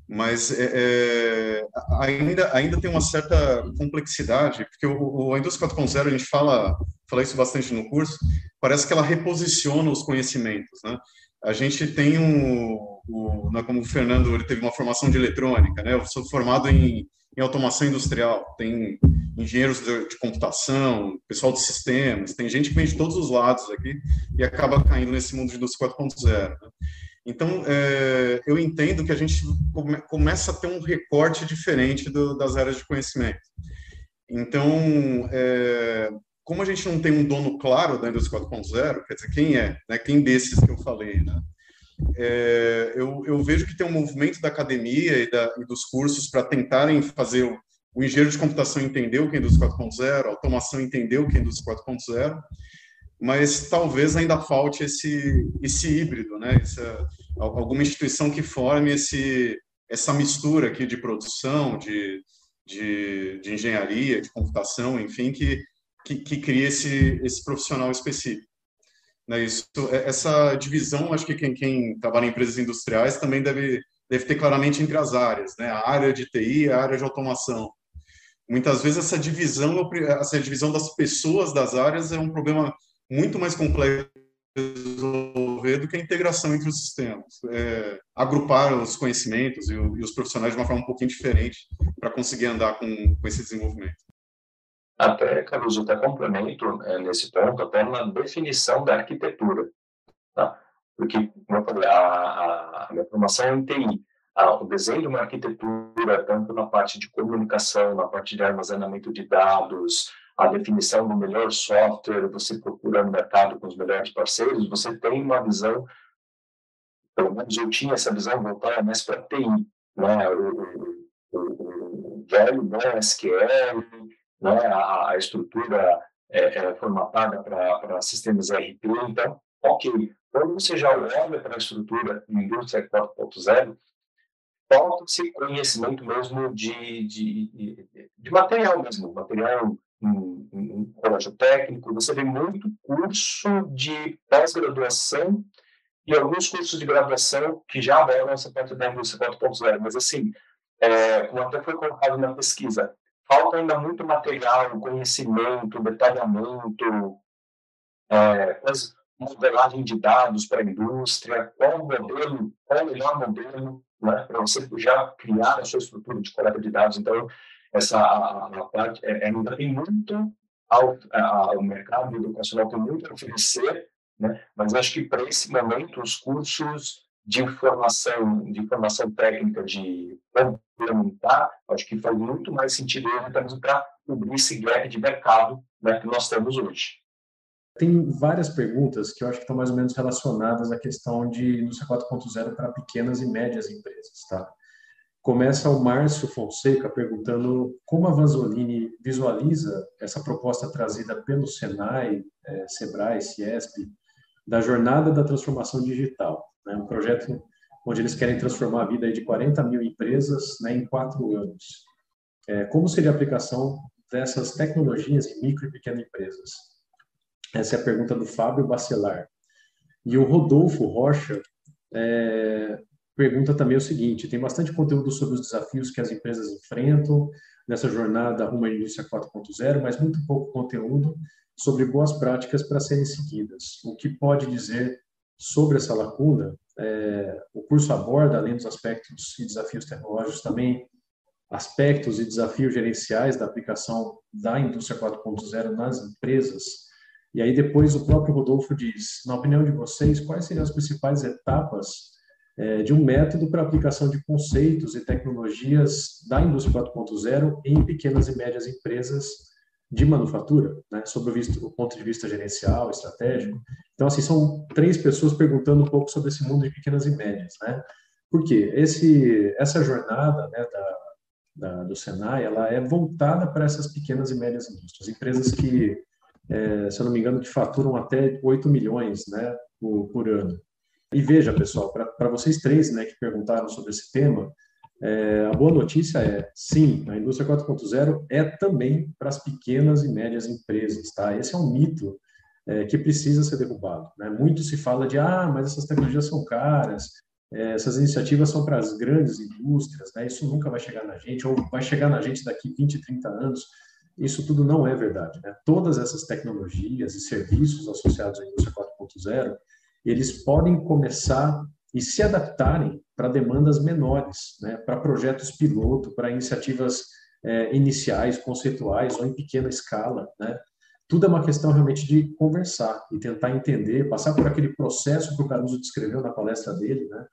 mas é, é, ainda ainda tem uma certa complexidade, porque o, o a indústria 4.0 a gente fala fala isso bastante no curso, parece que ela reposiciona os conhecimentos, né? A gente tem um, o, né, como o Fernando ele teve uma formação de eletrônica, né? Eu sou formado em, em automação industrial, tem engenheiros de, de, computação, pessoal de sistemas, tem gente que vem de todos os lados aqui e acaba caindo nesse mundo de indústria 4.0. Né? Então, é, eu entendo que a gente come, começa a ter um recorte diferente do, das áreas de conhecimento. Então, é, como a gente não tem um dono claro da indústria 4.0, quer dizer, quem é, né? quem desses que eu falei, né? É, eu, eu, vejo que tem um movimento da academia e, da, e dos cursos para tentarem fazer o, o engenheiro de computação entendeu o que é indústria 4.0, a automação entendeu o que é indústria 4.0, mas talvez ainda falte esse, esse híbrido, né? Essa, alguma instituição que forme esse, essa mistura aqui de produção, de, de, de engenharia, de computação, enfim, que, que, que crie esse, esse profissional específico. Né? Isso, é, essa divisão, acho que quem, quem trabalha em empresas industriais também deve, deve ter claramente entre as áreas, né? a área de TI a área de automação. Muitas vezes essa divisão, essa divisão das pessoas das áreas é um problema muito mais complexo resolver do que a integração entre os sistemas. É, agrupar os conhecimentos e, o, e, os profissionais de uma forma um pouquinho diferente para conseguir andar com, com esse desenvolvimento. Até, Caruso, até complemento é, nesse ponto, até na definição da arquitetura. Tá? Porque, como eu falei, a, a, a minha formação é em TI. O desenho de uma arquitetura, tanto na parte de comunicação, na parte de armazenamento de dados, a definição do melhor software, você procura no mercado com os melhores parceiros, você tem uma visão, pelo menos eu tinha essa visão voltada mais para TI, né? o, o, o, o velho né? SQL, né, a, a estrutura é, é formatada para sistemas ERP. Então, ok, quando você já olha para a estrutura indústria 4.0, falta-se conhecimento mesmo de, de, de, material mesmo, material em, em colégio técnico, você vê muito curso de pós-graduação e alguns cursos de graduação que já abordam essa parte da indústria 4.0, mas assim, é, como até foi colocado na pesquisa, falta ainda muito material, conhecimento, detalhamento, é, modelagem de dados para a indústria, qual o modelo, qual o melhor modelo né, para você já criar a sua estrutura de coleta de dados. Então, essa parte é, ainda tem muito ao, ao mercado educacional tem muito a oferecer, né? mas acho que para esse momento os cursos de informação, de informação técnica, de complementar, acho que faz muito mais sentido mesmo para cobrir esse gap de mercado né, que nós temos hoje. Tem várias perguntas que eu acho que estão mais ou menos relacionadas à questão de indústria 4.0 para pequenas e médias empresas, tá? Começa o Márcio Fonseca perguntando como a Vanzolini visualiza essa proposta trazida pelo Senai, é, Sebrae, Ciesp, da jornada da transformação digital né, um projeto onde eles querem transformar a vida de 40 mil empresas né, em quatro anos. É, como seria a aplicação dessas tecnologias em micro e pequenas empresas? Essa é a pergunta do Fábio Bacelar. E o Rodolfo Rocha é, pergunta também o seguinte: tem bastante conteúdo sobre os desafios que as empresas enfrentam nessa jornada rumo à indústria 4.0, mas muito pouco conteúdo sobre boas práticas para serem seguidas. O que pode dizer sobre essa lacuna, é, o curso aborda, além dos aspectos e desafios tecnológicos, também aspectos e desafios gerenciais da aplicação da indústria 4.0 nas empresas. E aí depois o próprio Rodolfo diz, na opinião de vocês, quais seriam as principais etapas é, de um método para aplicação de conceitos e tecnologias da indústria 4.0 em pequenas e médias empresas de manufatura, né, sobre o, visto, o, ponto de vista gerencial, estratégico. Então, assim, são três pessoas perguntando um pouco sobre esse mundo de pequenas e médias, né? Por quê? Esse, essa jornada né, da, da, do Senai, ela é voltada para essas pequenas e médias indústrias, empresas que, é, se eu não me engano, que faturam até 8 milhões né, por, por ano. E veja, pessoal, para vocês três né, que perguntaram sobre esse tema, é, a boa notícia é, sim, a indústria 4.0 é também para as pequenas e médias empresas, tá? Esse é um mito é, que precisa ser derrubado. Né? Muito se fala de, ah, mas essas tecnologias são caras, é, essas iniciativas são para as grandes indústrias, né? Isso nunca vai chegar na gente, ou vai chegar na gente daqui 20, 30 anos. Isso tudo não é verdade, né? Todas essas tecnologias e serviços associados à indústria 4.0, eles podem começar e se adaptarem para demandas menores, né, para projetos piloto, para iniciativas é, iniciais, conceituais ou em pequena escala. Né? Tudo é uma questão realmente de conversar e tentar entender, passar por aquele processo que o Caruso descreveu na palestra dele, né?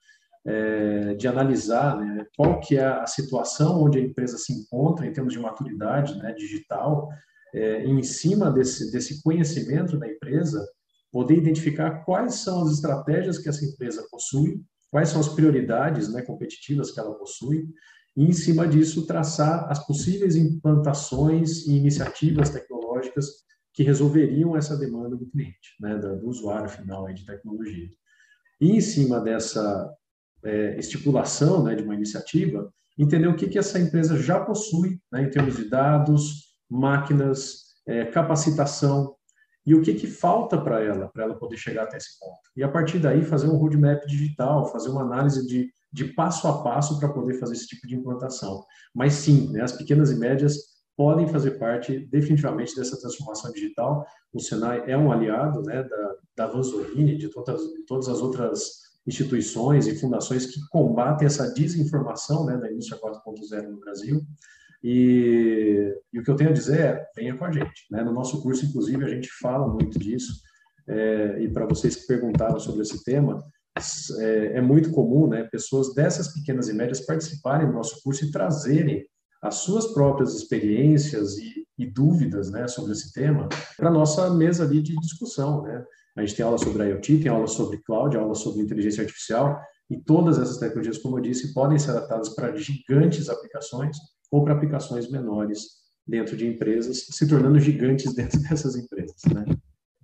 É, de analisar né, qual que é a situação onde a empresa se encontra em termos de maturidade né, digital, é, em cima desse, desse conhecimento da empresa, poder identificar quais são as estratégias que essa empresa possui quais são as prioridades né, competitivas que ela possui, e, em cima disso, traçar as possíveis implantações e iniciativas tecnológicas que resolveriam essa demanda do cliente, né, do, usuário final de tecnologia. E em cima dessa é, estipulação né, de uma iniciativa, entender o que, que essa empresa já possui né, em termos de dados, máquinas, é, capacitação, e o que, que falta para ela, para ela poder chegar até esse ponto. E a partir daí fazer um roadmap digital, fazer uma análise de, de passo a passo para poder fazer esse tipo de implantação. Mas sim, né, as pequenas e médias podem fazer parte definitivamente dessa transformação digital. O Senai é um aliado né, da, da Vanzolini, de todas, todas as outras instituições e fundações que combatem essa desinformação né, da indústria 4.0 no Brasil. E, e, o que eu tenho a dizer é, venha com a gente. Né? No nosso curso, inclusive, a gente fala muito disso. É, e para vocês que perguntaram sobre esse tema, é, é, muito comum né, pessoas dessas pequenas e médias participarem do nosso curso e trazerem as suas próprias experiências e, e dúvidas né, sobre esse tema para a nossa mesa ali de discussão. Né? A gente tem aula sobre IoT, tem aula sobre cloud, aula sobre inteligência artificial, e todas essas tecnologias, como eu disse, podem ser adaptadas para gigantes aplicações ou para aplicações menores dentro de empresas, se tornando gigantes dentro dessas empresas. Né?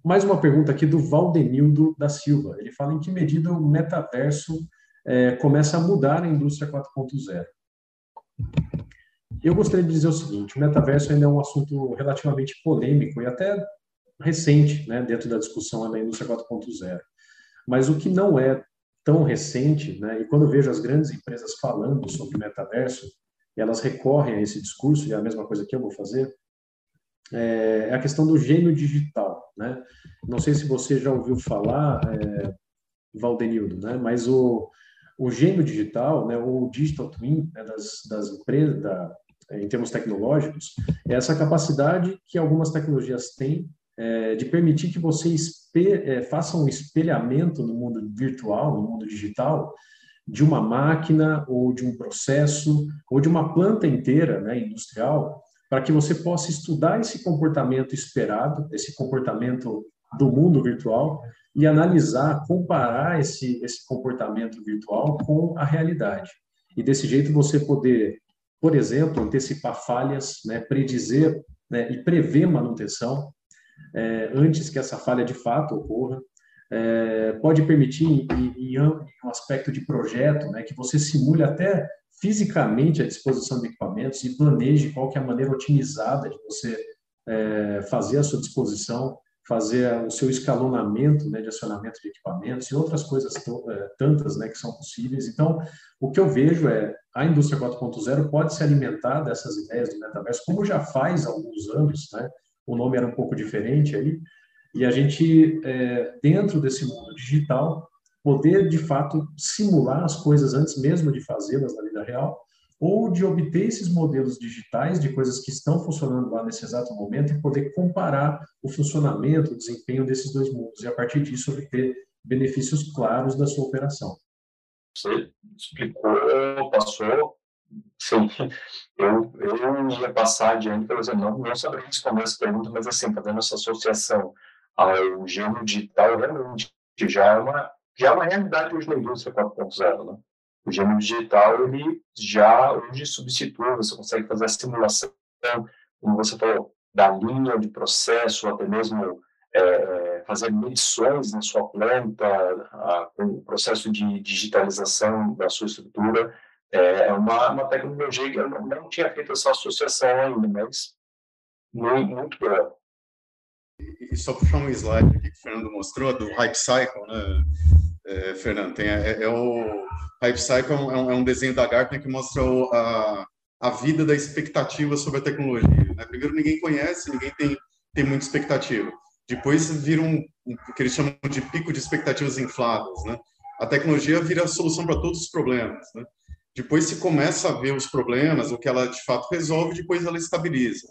Mais uma pergunta aqui do Valdenildo da Silva. Ele fala em que medida o metaverso é, começa a mudar a indústria 4.0. Eu gostaria de dizer o seguinte: o metaverso ainda é um assunto relativamente polêmico e até recente né, dentro da discussão da indústria 4.0. Mas o que não é tão recente, né, e quando eu vejo as grandes empresas falando sobre metaverso, elas recorrem a esse discurso, e é a mesma coisa que eu vou fazer, é, é a questão do gênio digital. Né? Não sei se você já ouviu falar, é, Valdenildo, né? mas o, o gênio digital, né, ou digital twin né, das, das empresas, da, em termos tecnológicos, é essa capacidade que algumas tecnologias têm é, de permitir que você é, faça um espelhamento no mundo virtual, no mundo digital, de uma máquina ou de um processo ou de uma planta inteira, né, industrial, para que você possa estudar esse comportamento esperado, esse comportamento do mundo virtual e analisar, comparar esse esse comportamento virtual com a realidade. E desse jeito você poder, por exemplo, antecipar falhas, né, predizer né, e prever manutenção é, antes que essa falha de fato ocorra é, pode permitir, em, em, um aspecto de projeto, né, que você simule até fisicamente a disposição de equipamentos e planeje qual que é a maneira otimizada de você é, fazer a sua disposição, fazer o seu escalonamento né, de acionamento de equipamentos e outras coisas é, tantas né, que são possíveis. Então, o que eu vejo é a indústria 4.0 pode se alimentar dessas ideias do metaverso, como já faz há alguns anos, né? o nome era um pouco diferente aí, e a gente, é, dentro desse mundo digital, poder de fato simular as coisas antes mesmo de fazê-las na vida real, ou de obter esses modelos digitais de coisas que estão funcionando lá nesse exato momento e poder comparar o funcionamento, o desempenho desses dois mundos, e a partir disso obter benefícios claros da sua operação. Você explicou, passou. Sim, eu, eu ia passar adiante, não, não saberia responder essa pergunta, mas assim, fazendo essa associação ao gênero digital realmente já é uma já é uma realidade hoje na indústria 4.0, né? O gênero digital ele já hoje substitui, você consegue fazer a simulação, como você falou, da linha de processo, até mesmo é, fazer medições na sua planta, a, com o processo de digitalização da sua estrutura. É, é uma, uma tecnologia que eu não, não tinha feito essa associação ainda, mas muito, muito boa e só puxar um slide aqui que o Fernando mostrou, do Hype Cycle, né, é, Fernando? Tem, é, é, o Hype Cycle é um, é um desenho da Gartner que mostra o, a, a vida da expectativa sobre a tecnologia. Né? Primeiro, ninguém conhece, ninguém tem, tem muita expectativa. Depois vira um, um que eles chamam de pico de expectativas infladas, né? A tecnologia vira a solução para todos os problemas, né? Depois se começa a ver os problemas, o que ela de fato resolve, depois ela estabiliza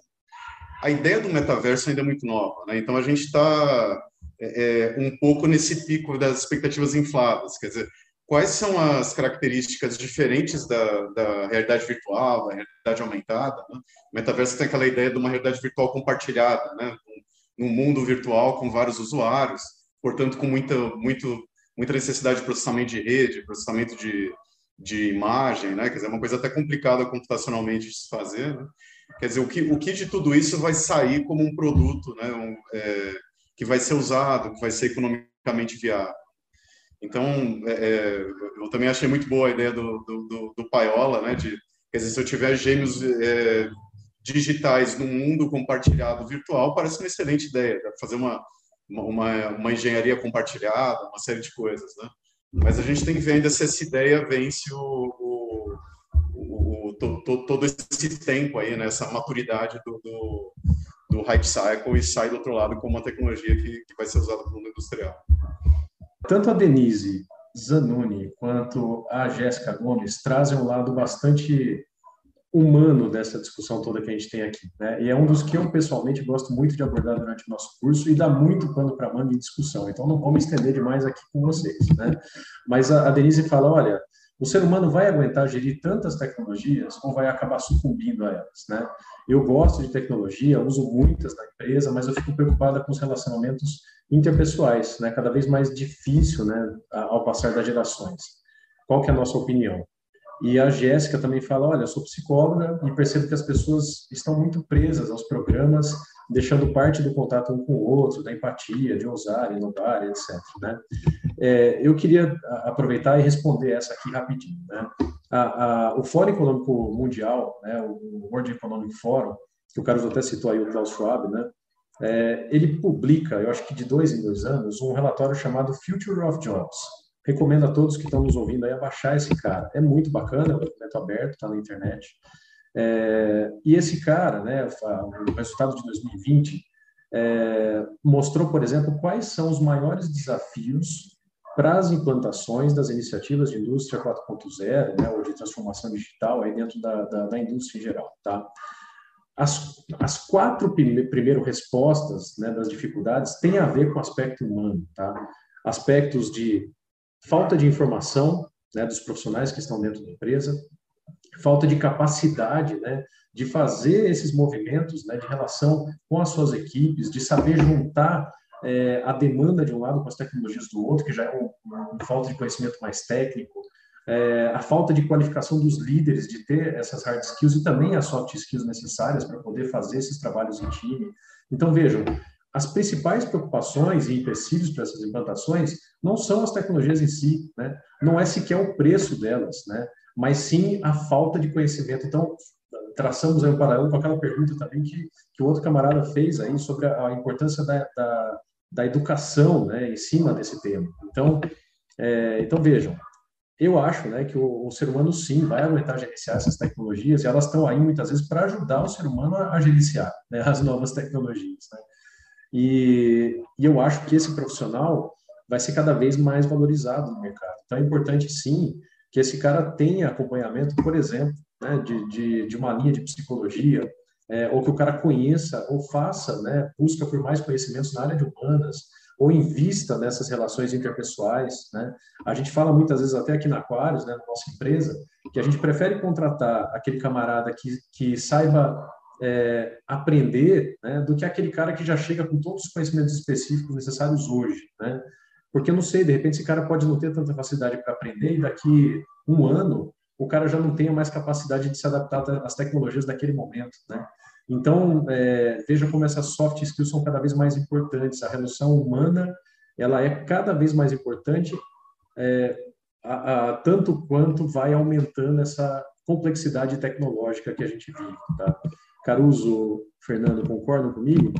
a ideia do metaverso ainda é muito nova, né? Então a gente está é, é, um pouco nesse pico das expectativas infladas, quer dizer, quais são as características diferentes da, da realidade virtual, da realidade aumentada? Né? O metaverso tem aquela ideia de uma realidade virtual compartilhada, né? Num mundo virtual com vários usuários, portanto com muita, muito, muita necessidade de processamento de rede, processamento de, de imagem, né? Quer dizer, é uma coisa até complicada computacionalmente de se fazer, né? Quer dizer, o que, o que de tudo isso vai sair como um produto, né? Um, é, que vai ser usado, que vai ser economicamente viável. Então, é, é eu também achei muito boa a ideia do, do, do, do Paiola, né? De, quer dizer, se eu tiver gêmeos é, digitais no mundo compartilhado virtual, parece uma excelente ideia. Fazer uma, uma, uma engenharia compartilhada, uma série de coisas, né? Mas a gente tem que ver ainda se essa ideia vence o, o, todo esse tempo aí, né? essa maturidade do, do, do hype cycle e sai do outro lado com uma tecnologia que, que vai ser usada no mundo industrial. Tanto a Denise Zanoni quanto a Jéssica Gomes trazem um lado bastante humano dessa discussão toda que a gente tem aqui. Né? E é um dos que eu, pessoalmente, gosto muito de abordar durante o nosso curso e dá muito pano para manga em discussão. Então, não vou me estender demais aqui com vocês. Né? Mas a Denise fala, olha, o ser humano vai aguentar gerir tantas tecnologias ou vai acabar sucumbindo a elas, né? Eu gosto de tecnologia, uso muitas na empresa, mas eu fico preocupada com os relacionamentos interpessoais, né? Cada vez mais difícil, né? Ao passar das gerações. Qual que é a nossa opinião? E a Jéssica também fala, olha, eu sou psicóloga e percebo que as pessoas estão muito presas aos programas, deixando parte do contato um com o outro, da empatia, de ousar, inovar, etc. Né? É, eu queria aproveitar e responder essa aqui rapidinho. Né? A, a, o Fórum Econômico Mundial, né, o World Economic Forum, que o Carlos até citou aí, o Klaus Schwab, né, é, ele publica, eu acho que de dois em dois anos, um relatório chamado Future of Jobs, Recomendo a todos que estão nos ouvindo aí a baixar esse cara. É muito bacana, é um documento aberto, está na internet. É, e esse cara, né, o resultado de 2020, é, mostrou, por exemplo, quais são os maiores desafios para as implantações das iniciativas de indústria 4.0, né, ou de transformação digital aí dentro da, da, da indústria em geral, tá? As, as quatro primeiras respostas né, das dificuldades têm a ver com o aspecto humano, tá? Aspectos de falta de informação né, dos profissionais que estão dentro da empresa, falta de capacidade né, de fazer esses movimentos né, de relação com as suas equipes, de saber juntar é, a demanda de um lado com as tecnologias do outro, que já é uma, um falta de conhecimento mais técnico, é, a falta de qualificação dos líderes, de ter essas hard skills e também as soft skills necessárias para poder fazer esses trabalhos em time. Então, vejam, as principais preocupações e empecilhos para essas implantações não são as tecnologias em si, né? não é sequer o preço delas, né? Mas sim a falta de conhecimento. Então, traçamos aí um paralelo com aquela pergunta também que, que o outro camarada fez aí sobre a, a importância da, da, da, educação né, em cima desse tema. Então, é, então vejam, eu acho né, que o, o, ser humano sim vai aguentar gerenciar essas tecnologias e elas estão aí muitas vezes para ajudar o ser humano a, a gerenciar né, as novas tecnologias. Né? E, e eu acho que esse profissional vai ser cada vez mais valorizado no mercado. Então é importante sim que esse cara tenha acompanhamento, por exemplo, né, de, de, de uma linha de psicologia, é, ou que o cara conheça ou faça, né, busca por mais conhecimentos na área de humanas, ou invista nessas relações interpessoais. Né? A gente fala muitas vezes, até aqui na Aquarius, né, na nossa empresa, que a gente prefere contratar aquele camarada que, que saiba é, aprender né, do que aquele cara que já chega com todos os conhecimentos específicos necessários hoje. Né? Porque eu não sei, de repente esse cara pode não ter tanta facilidade para aprender e daqui um ano o cara já não tenha mais capacidade de se adaptar às tecnologias daquele momento. Né? Então, é, veja como essas soft skills são cada vez mais importantes. A relação humana ela é cada vez mais importante, é, a, a, tanto quanto vai aumentando essa complexidade tecnológica que a gente vive. Tá? Caruso, Fernando, concordam comigo?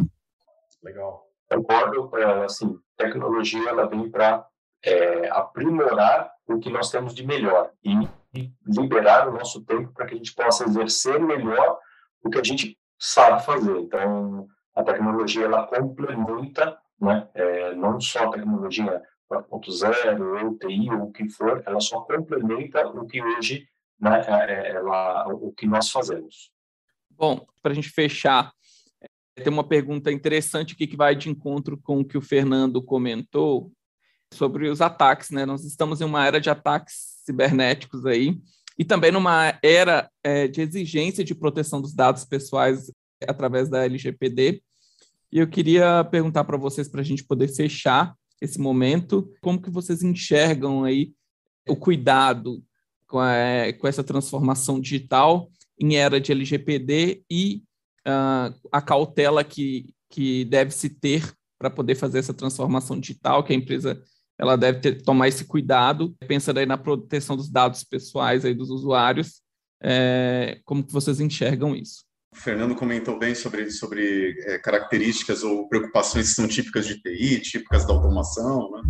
Legal. Concordo, é, assim, tecnologia ela vem para é, aprimorar o que nós temos de melhor e, e liberar o nosso tempo para que a gente possa exercer melhor o que a gente sabe fazer. Então, a tecnologia ela complementa, né, é, não só a tecnologia 4.0 ou TI ou o que for, ela só complementa o que hoje, né, é, é ela, o que nós fazemos. Bom, para a gente fechar, tem uma pergunta interessante aqui que vai de encontro com o que o Fernando comentou sobre os ataques, né? Nós estamos em uma era de ataques cibernéticos aí e também numa era é, de exigência de proteção dos dados pessoais através da LGPD. E eu queria perguntar para vocês para a gente poder fechar esse momento, como que vocês enxergam aí o cuidado com, a, com essa transformação digital em era de LGPD e uh, a cautela que, que deve se ter para poder fazer essa transformação digital, que a empresa ela deve ter, tomar esse cuidado, pensando aí na proteção dos dados pessoais aí dos usuários, é, como que vocês enxergam isso? O Fernando comentou bem sobre, sobre é, características ou preocupações que são típicas de TI, típicas da automação. Né?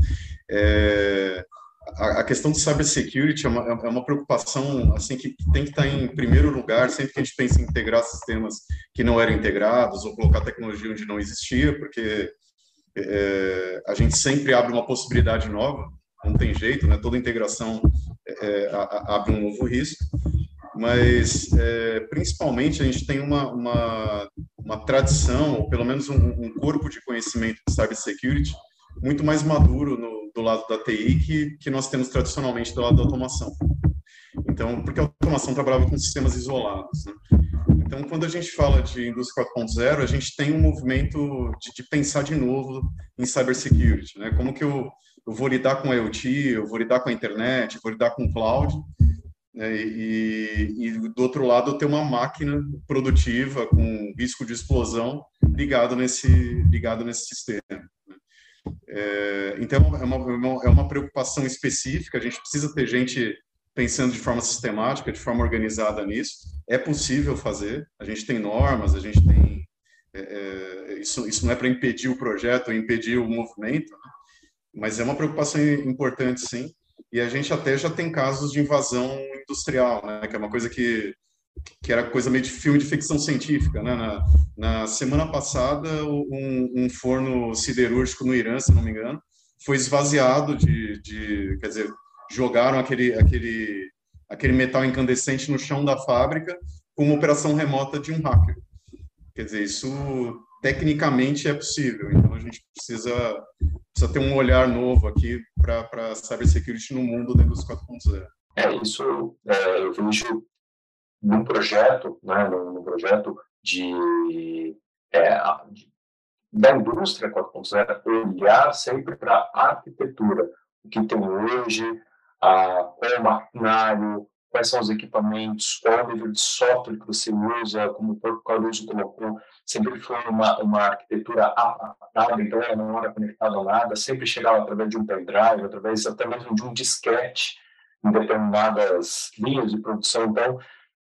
É, a, questão do cybersecurity é uma, é uma preocupação assim que tem que estar em primeiro lugar sempre que a gente pensa em integrar sistemas que não eram integrados ou colocar tecnologia onde não existia, porque é, a gente sempre abre uma possibilidade nova, não tem jeito, né? toda integração é, a, abre um novo risco mas é, principalmente a gente tem uma, uma, uma tradição, ou pelo menos um, um, corpo de conhecimento de cybersecurity muito mais maduro no, do lado da TI que, que nós temos tradicionalmente do lado da automação. Então, porque a automação trabalhava com sistemas isolados. Né? Então, quando a gente fala de indústria 4.0, a gente tem um movimento de, de, pensar de novo em cybersecurity. Né? Como que eu, eu vou lidar com a IoT, eu vou lidar com a internet, eu vou lidar com o cloud, né, e, e, do outro lado ter uma máquina produtiva com risco de explosão ligado nesse ligado nesse sistema. É, então é uma, é uma preocupação específica. A gente precisa ter gente pensando de forma sistemática, de forma organizada nisso. É possível fazer. A gente tem normas, a gente tem é, é isso. Isso não é para impedir o projeto, impedir o movimento, né? mas é uma preocupação importante, sim. E a gente até já tem casos de invasão industrial, né? Que é uma coisa que que era coisa meio de filme de ficção científica, né? Na, na semana passada, um, um, forno siderúrgico no Irã, se não me engano, foi esvaziado de, de, quer dizer, jogaram aquele aquele aquele metal incandescente no chão da fábrica com uma operação remota de um hacker. Quer dizer, isso tecnicamente é possível. Então a gente precisa precisa ter um olhar novo aqui para cybersecurity no mundo da indústria 4.0. É, isso é, eu num projeto, né, num, projeto de, é, de da indústria 4.0, olhar sempre para a arquitetura, o que tem hoje, a, qual é o maquinário, quais são os equipamentos, qual é o nível de software que você usa, como o próprio Caruso colocou, sempre foi uma, uma arquitetura adaptada, então ela não era conectada a nada, sempre chegava através de um pendrive, através até mesmo de um disquete em determinadas linhas de produção. Então,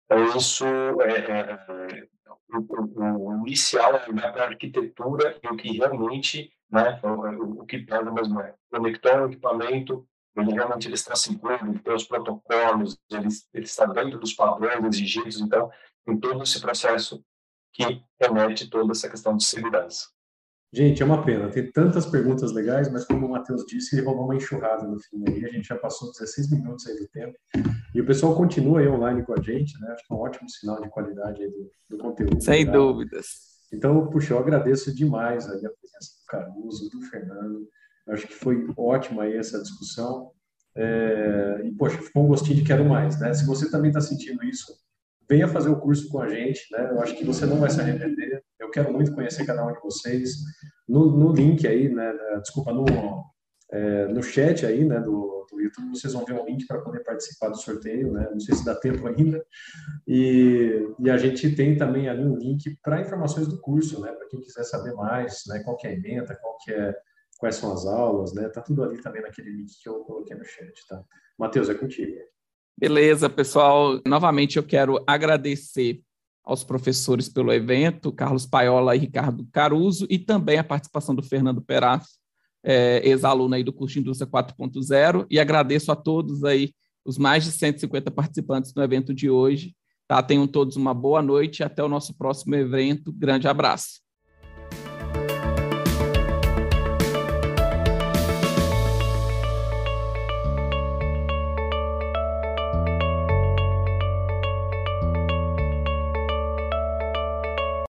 é isso é, é, o, o, inicial é arquitetura e o que realmente, né, o, o que pega mesmo é conectar um equipamento ele realmente ele está seguro, ele tem os protocolos, ele, ele está dentro dos padrões exigidos, então, em todo esse processo que remete toda essa questão de segurança. Gente, é uma pena, tem tantas perguntas legais, mas como o Matheus disse, ele rolou uma enxurrada no fim aí, a gente já passou 16 minutos aí do tempo, e o pessoal continua aí online com a gente, né, acho que é um ótimo sinal de qualidade aí do, do conteúdo. Sem legal. dúvidas. Então, puxa, eu agradeço demais aí a presença do Caruso, do Fernando, Acho que foi ótima aí essa discussão. É, e, poxa, ficou um gostinho de quero mais, né? Se você também está sentindo isso, venha fazer o curso com a gente, né? Eu acho que você não vai se arrepender. Eu quero muito conhecer cada um de vocês. No, no link aí, né? Desculpa, no, é, no chat aí, né? Do, do YouTube, vocês vão ver um link para poder participar do sorteio, né? Não sei se dá tempo ainda. E, e a gente tem também ali um link para informações do curso, né? Para quem quiser saber mais, né? Qual que é a emenda, qual que é quais são as aulas, né? Tá tudo ali também naquele link que eu coloquei no chat, tá? Matheus, é contigo. Beleza, pessoal. Novamente eu quero agradecer aos professores pelo evento, Carlos Paiola e Ricardo Caruso, e também a participação do Fernando Peraz, é, ex-aluno aí do curso de Indústria 4.0, e agradeço a todos aí, os mais de 150 participantes do evento de hoje. Tá? Tenham todos uma boa noite e até o nosso próximo evento. Grande abraço.